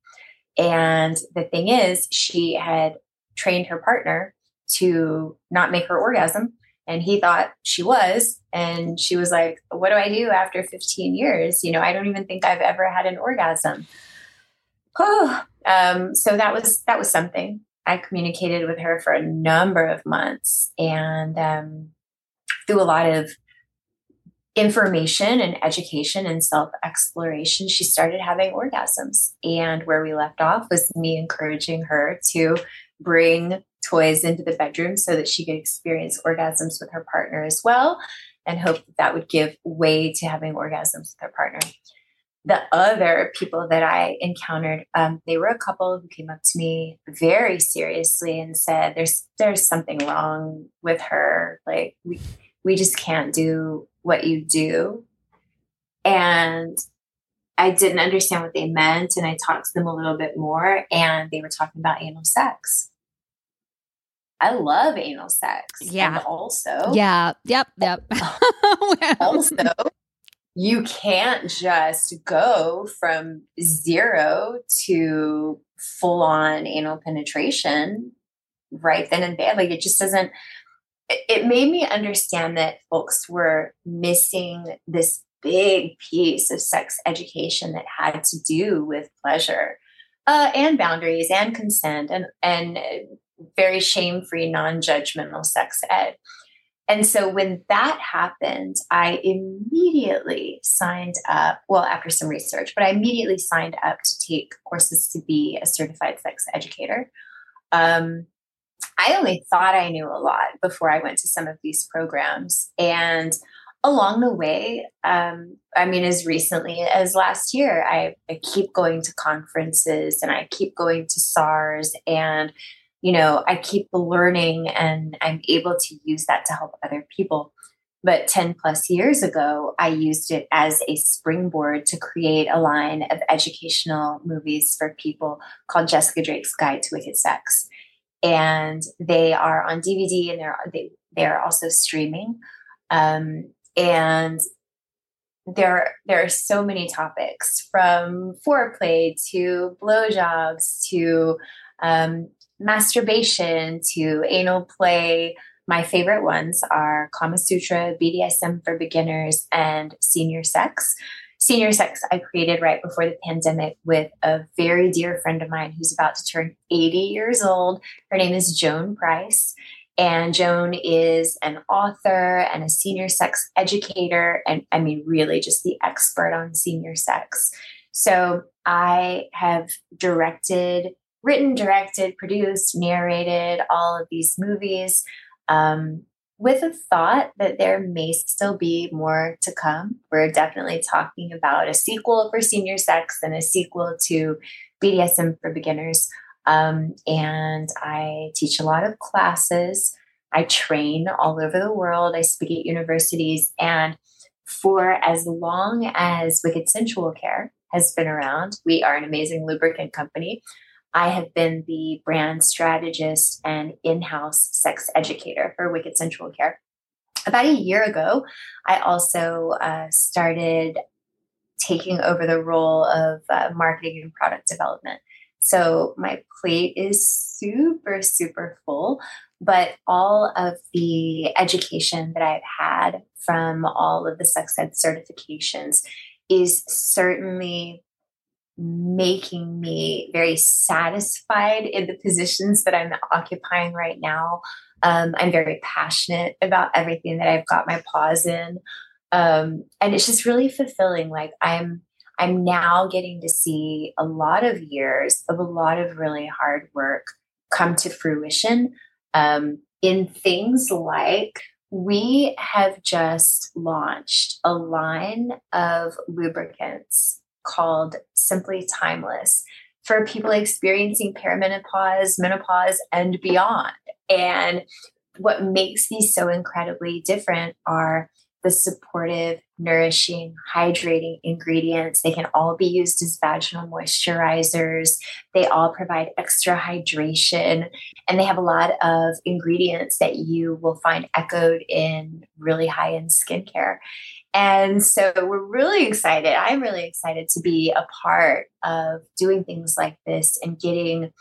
Speaker 3: And the thing is, she had trained her partner to not make her orgasm. And he thought she was. And she was like, What do I do after 15 years? You know, I don't even think I've ever had an orgasm. Um, so that was that was something. I communicated with her for a number of months and um, through a lot of information and education and self exploration, she started having orgasms. And where we left off was me encouraging her to bring toys into the bedroom so that she could experience orgasms with her partner as well and hope that, that would give way to having orgasms with her partner the other people that I encountered, um, they were a couple who came up to me very seriously and said, "There's there's something wrong with her. Like we we just can't do what you do." And I didn't understand what they meant, and I talked to them a little bit more, and they were talking about anal sex. I love anal sex.
Speaker 1: Yeah.
Speaker 3: And also,
Speaker 1: yeah. Yep. Yep.
Speaker 3: also, you can't just go from zero to full on anal penetration right then and there. Like it just doesn't, it made me understand that folks were missing this big piece of sex education that had to do with pleasure uh, and boundaries and consent and, and very shame free, non judgmental sex ed. And so when that happened, I immediately signed up, well, after some research, but I immediately signed up to take courses to be a certified sex educator. Um, I only thought I knew a lot before I went to some of these programs. And along the way, um, I mean, as recently as last year, I, I keep going to conferences and I keep going to SARs and you know, I keep learning and I'm able to use that to help other people. But 10 plus years ago, I used it as a springboard to create a line of educational movies for people called Jessica Drake's Guide to Wicked Sex. And they are on DVD and they're, they, they're also streaming. Um, and there, there are so many topics from foreplay to blowjobs to um, masturbation to anal play. My favorite ones are Kama Sutra, BDSM for beginners, and senior sex. Senior sex I created right before the pandemic with a very dear friend of mine who's about to turn 80 years old. Her name is Joan Price. And Joan is an author and a senior sex educator, and I mean, really just the expert on senior sex. So I have directed written, directed, produced, narrated all of these movies um, with a thought that there may still be more to come. We're definitely talking about a sequel for senior sex and a sequel to BDSM for beginners. Um, and I teach a lot of classes. I train all over the world. I speak at universities. And for as long as Wicked Sensual Care has been around, we are an amazing lubricant company. I have been the brand strategist and in house sex educator for Wicked Sensual Care. About a year ago, I also uh, started taking over the role of uh, marketing and product development. So my plate is super, super full, but all of the education that I've had from all of the sex ed certifications is certainly making me very satisfied in the positions that I'm occupying right now. Um, I'm very passionate about everything that I've got my paws in. Um, and it's just really fulfilling. Like I'm, I'm now getting to see a lot of years of a lot of really hard work come to fruition um, in things like we have just launched a line of lubricants called Simply Timeless for people experiencing perimenopause, menopause, and beyond. And what makes these so incredibly different are the supportive, nourishing, hydrating ingredients. They can all be used as vaginal moisturizers. They all provide extra hydration, and they have a lot of ingredients that you will find echoed in really high end skincare. And so we're really excited. I'm really excited to be a part of doing things like this and getting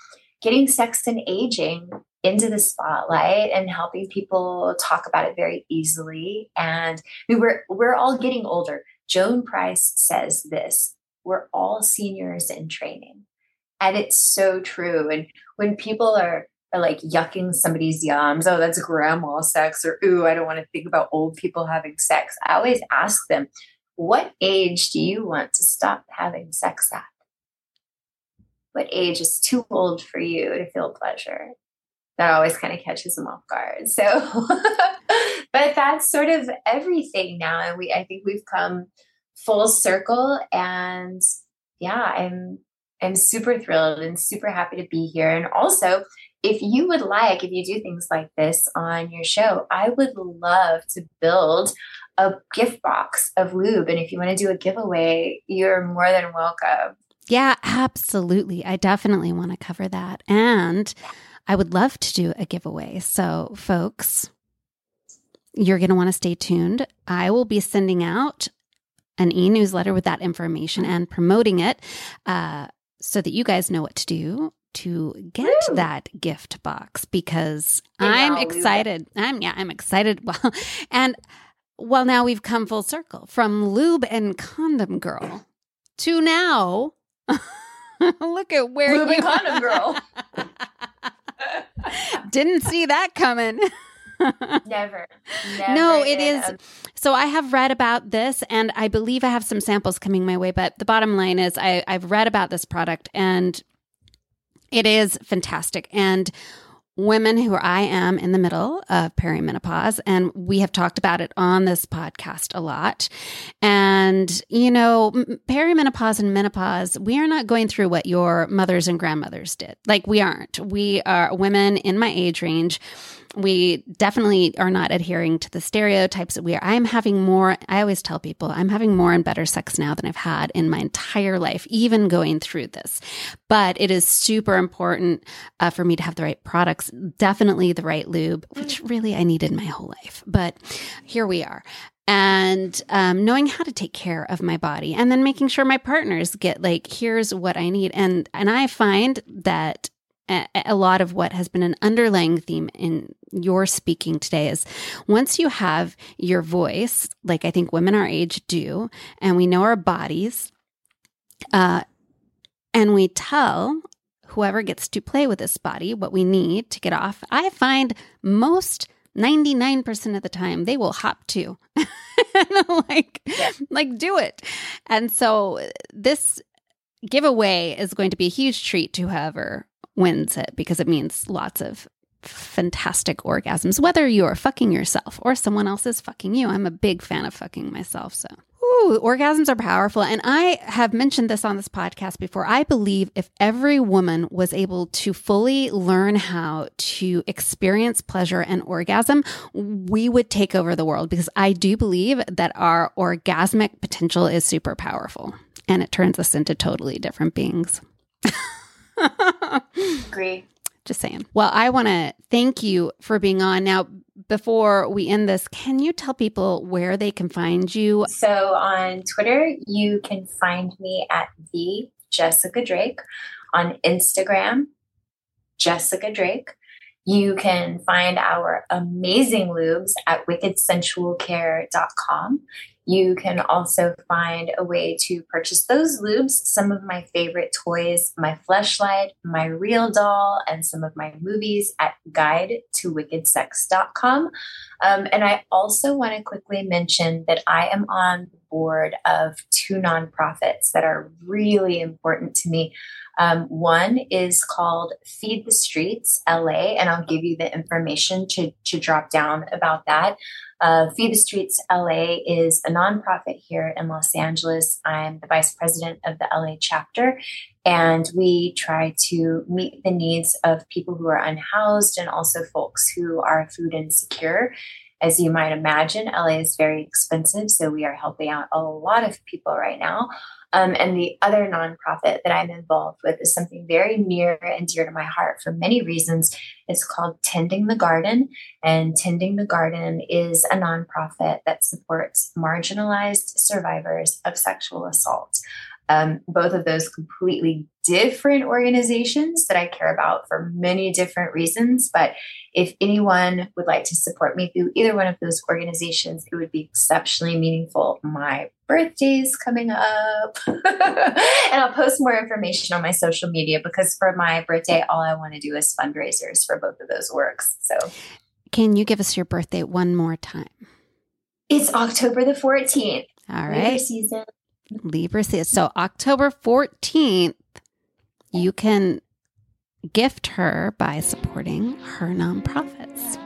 Speaker 3: getting sex and aging into the spotlight and helping people talk about it very easily. And we were we're all getting older. Joan Price says this. We're all seniors in training. And it's so true. And when people are or like yucking somebody's yums. Oh, that's grandma sex, or ooh, I don't want to think about old people having sex. I always ask them, what age do you want to stop having sex at? What age is too old for you to feel pleasure? That always kind of catches them off guard. So, but that's sort of everything now. And we, I think we've come full circle. And yeah, I'm I'm super thrilled and super happy to be here. And also, if you would like, if you do things like this on your show, I would love to build a gift box of lube. And if you want to do a giveaway, you're more than welcome.
Speaker 1: Yeah, absolutely. I definitely want to cover that. And I would love to do a giveaway. So, folks, you're going to want to stay tuned. I will be sending out an e newsletter with that information and promoting it uh, so that you guys know what to do to get Woo! that gift box because I'm excited. I'm yeah, I'm excited. Well, and well, now we've come full circle from lube and condom girl to now. look at where
Speaker 3: lube you and condom girl.
Speaker 1: Didn't see that coming.
Speaker 3: never,
Speaker 1: never. No, it is. So I have read about this, and I believe I have some samples coming my way. But the bottom line is, I, I've read about this product, and it is fantastic. And women who I am in the middle of perimenopause, and we have talked about it on this podcast a lot. And, you know, perimenopause and menopause, we are not going through what your mothers and grandmothers did. Like, we aren't. We are women in my age range we definitely are not adhering to the stereotypes that we are. I'm having more, I always tell people, I'm having more and better sex now than I've had in my entire life, even going through this. But it is super important uh, for me to have the right products, definitely the right lube, which really I needed my whole life. But here we are and um, knowing how to take care of my body and then making sure my partners get like here's what i need and and i find that a lot of what has been an underlying theme in your speaking today is once you have your voice, like I think women our age do, and we know our bodies, uh, and we tell whoever gets to play with this body what we need to get off, I find most 99% of the time they will hop to like yeah. like do it. And so this giveaway is going to be a huge treat to whoever wins it because it means lots of fantastic orgasms, whether you are fucking yourself or someone else is fucking you. I'm a big fan of fucking myself. So, Ooh, orgasms are powerful. And I have mentioned this on this podcast before. I believe if every woman was able to fully learn how to experience pleasure and orgasm, we would take over the world because I do believe that our orgasmic potential is super powerful and it turns us into totally different beings.
Speaker 3: Agree.
Speaker 1: Just saying. Well, I want to thank you for being on. Now, before we end this, can you tell people where they can find you?
Speaker 3: So on Twitter, you can find me at the Jessica Drake. On Instagram, Jessica Drake. You can find our amazing lubes at wickedsensualcare.com. You can also find a way to purchase those lubes, some of my favorite toys, my fleshlight, my real doll, and some of my movies at guide to wickedsex.com. Um, and I also want to quickly mention that I am on the board of two nonprofits that are really important to me. Um, one is called Feed the Streets LA, and I'll give you the information to, to drop down about that. Uh, Feed the Streets LA is a nonprofit here in Los Angeles. I'm the vice president of the LA chapter, and we try to meet the needs of people who are unhoused and also folks who are food insecure. As you might imagine, LA is very expensive, so we are helping out a lot of people right now. Um, and the other nonprofit that I'm involved with is something very near and dear to my heart for many reasons. It's called Tending the Garden. And Tending the Garden is a nonprofit that supports marginalized survivors of sexual assault. Um, both of those completely different organizations that I care about for many different reasons. But if anyone would like to support me through either one of those organizations, it would be exceptionally meaningful. My birthday's coming up. and I'll post more information on my social media because for my birthday, all I want to do is fundraisers for both of those works. So,
Speaker 1: can you give us your birthday one more time?
Speaker 3: It's October the 14th.
Speaker 1: All right. Libra season. Libra season. So, October 14th, you can gift her by supporting her nonprofits.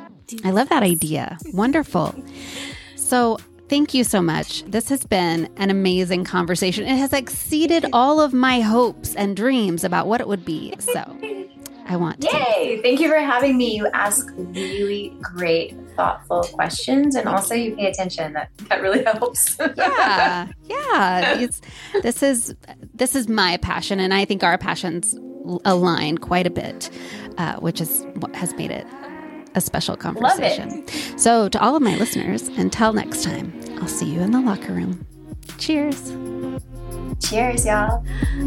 Speaker 1: I love that idea. Wonderful. So, thank you so much. This has been an amazing conversation. It has exceeded all of my hopes and dreams about what it would be. So I want
Speaker 3: to. Yay! Thank you for having me. You ask really great, thoughtful questions, and also you pay attention. That that really helps.
Speaker 1: yeah, yeah. It's, this is this is my passion, and I think our passions align quite a bit, uh, which is what has made it a special conversation. So, to all of my listeners, until next time, I'll see you in the locker room. Cheers.
Speaker 3: Cheers, y'all.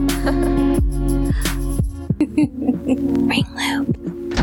Speaker 1: Ring loop.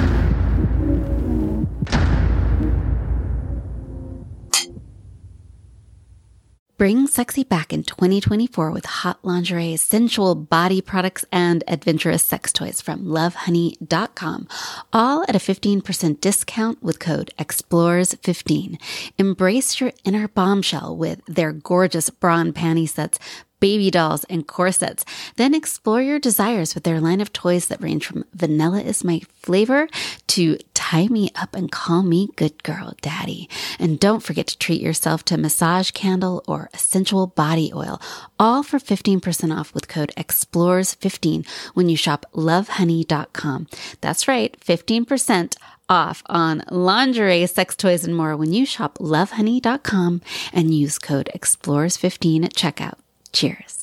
Speaker 1: Bring sexy back in 2024 with hot lingerie, sensual body products, and adventurous sex toys from lovehoney.com. All at a 15% discount with code EXPLORES15. Embrace your inner bombshell with their gorgeous bra and panty sets baby dolls, and corsets. Then explore your desires with their line of toys that range from vanilla is my flavor to tie me up and call me good girl daddy. And don't forget to treat yourself to a massage candle or a sensual body oil, all for 15% off with code EXPLORES15 when you shop lovehoney.com. That's right, 15% off on lingerie, sex toys, and more when you shop lovehoney.com and use code EXPLORES15 at checkout. Cheers.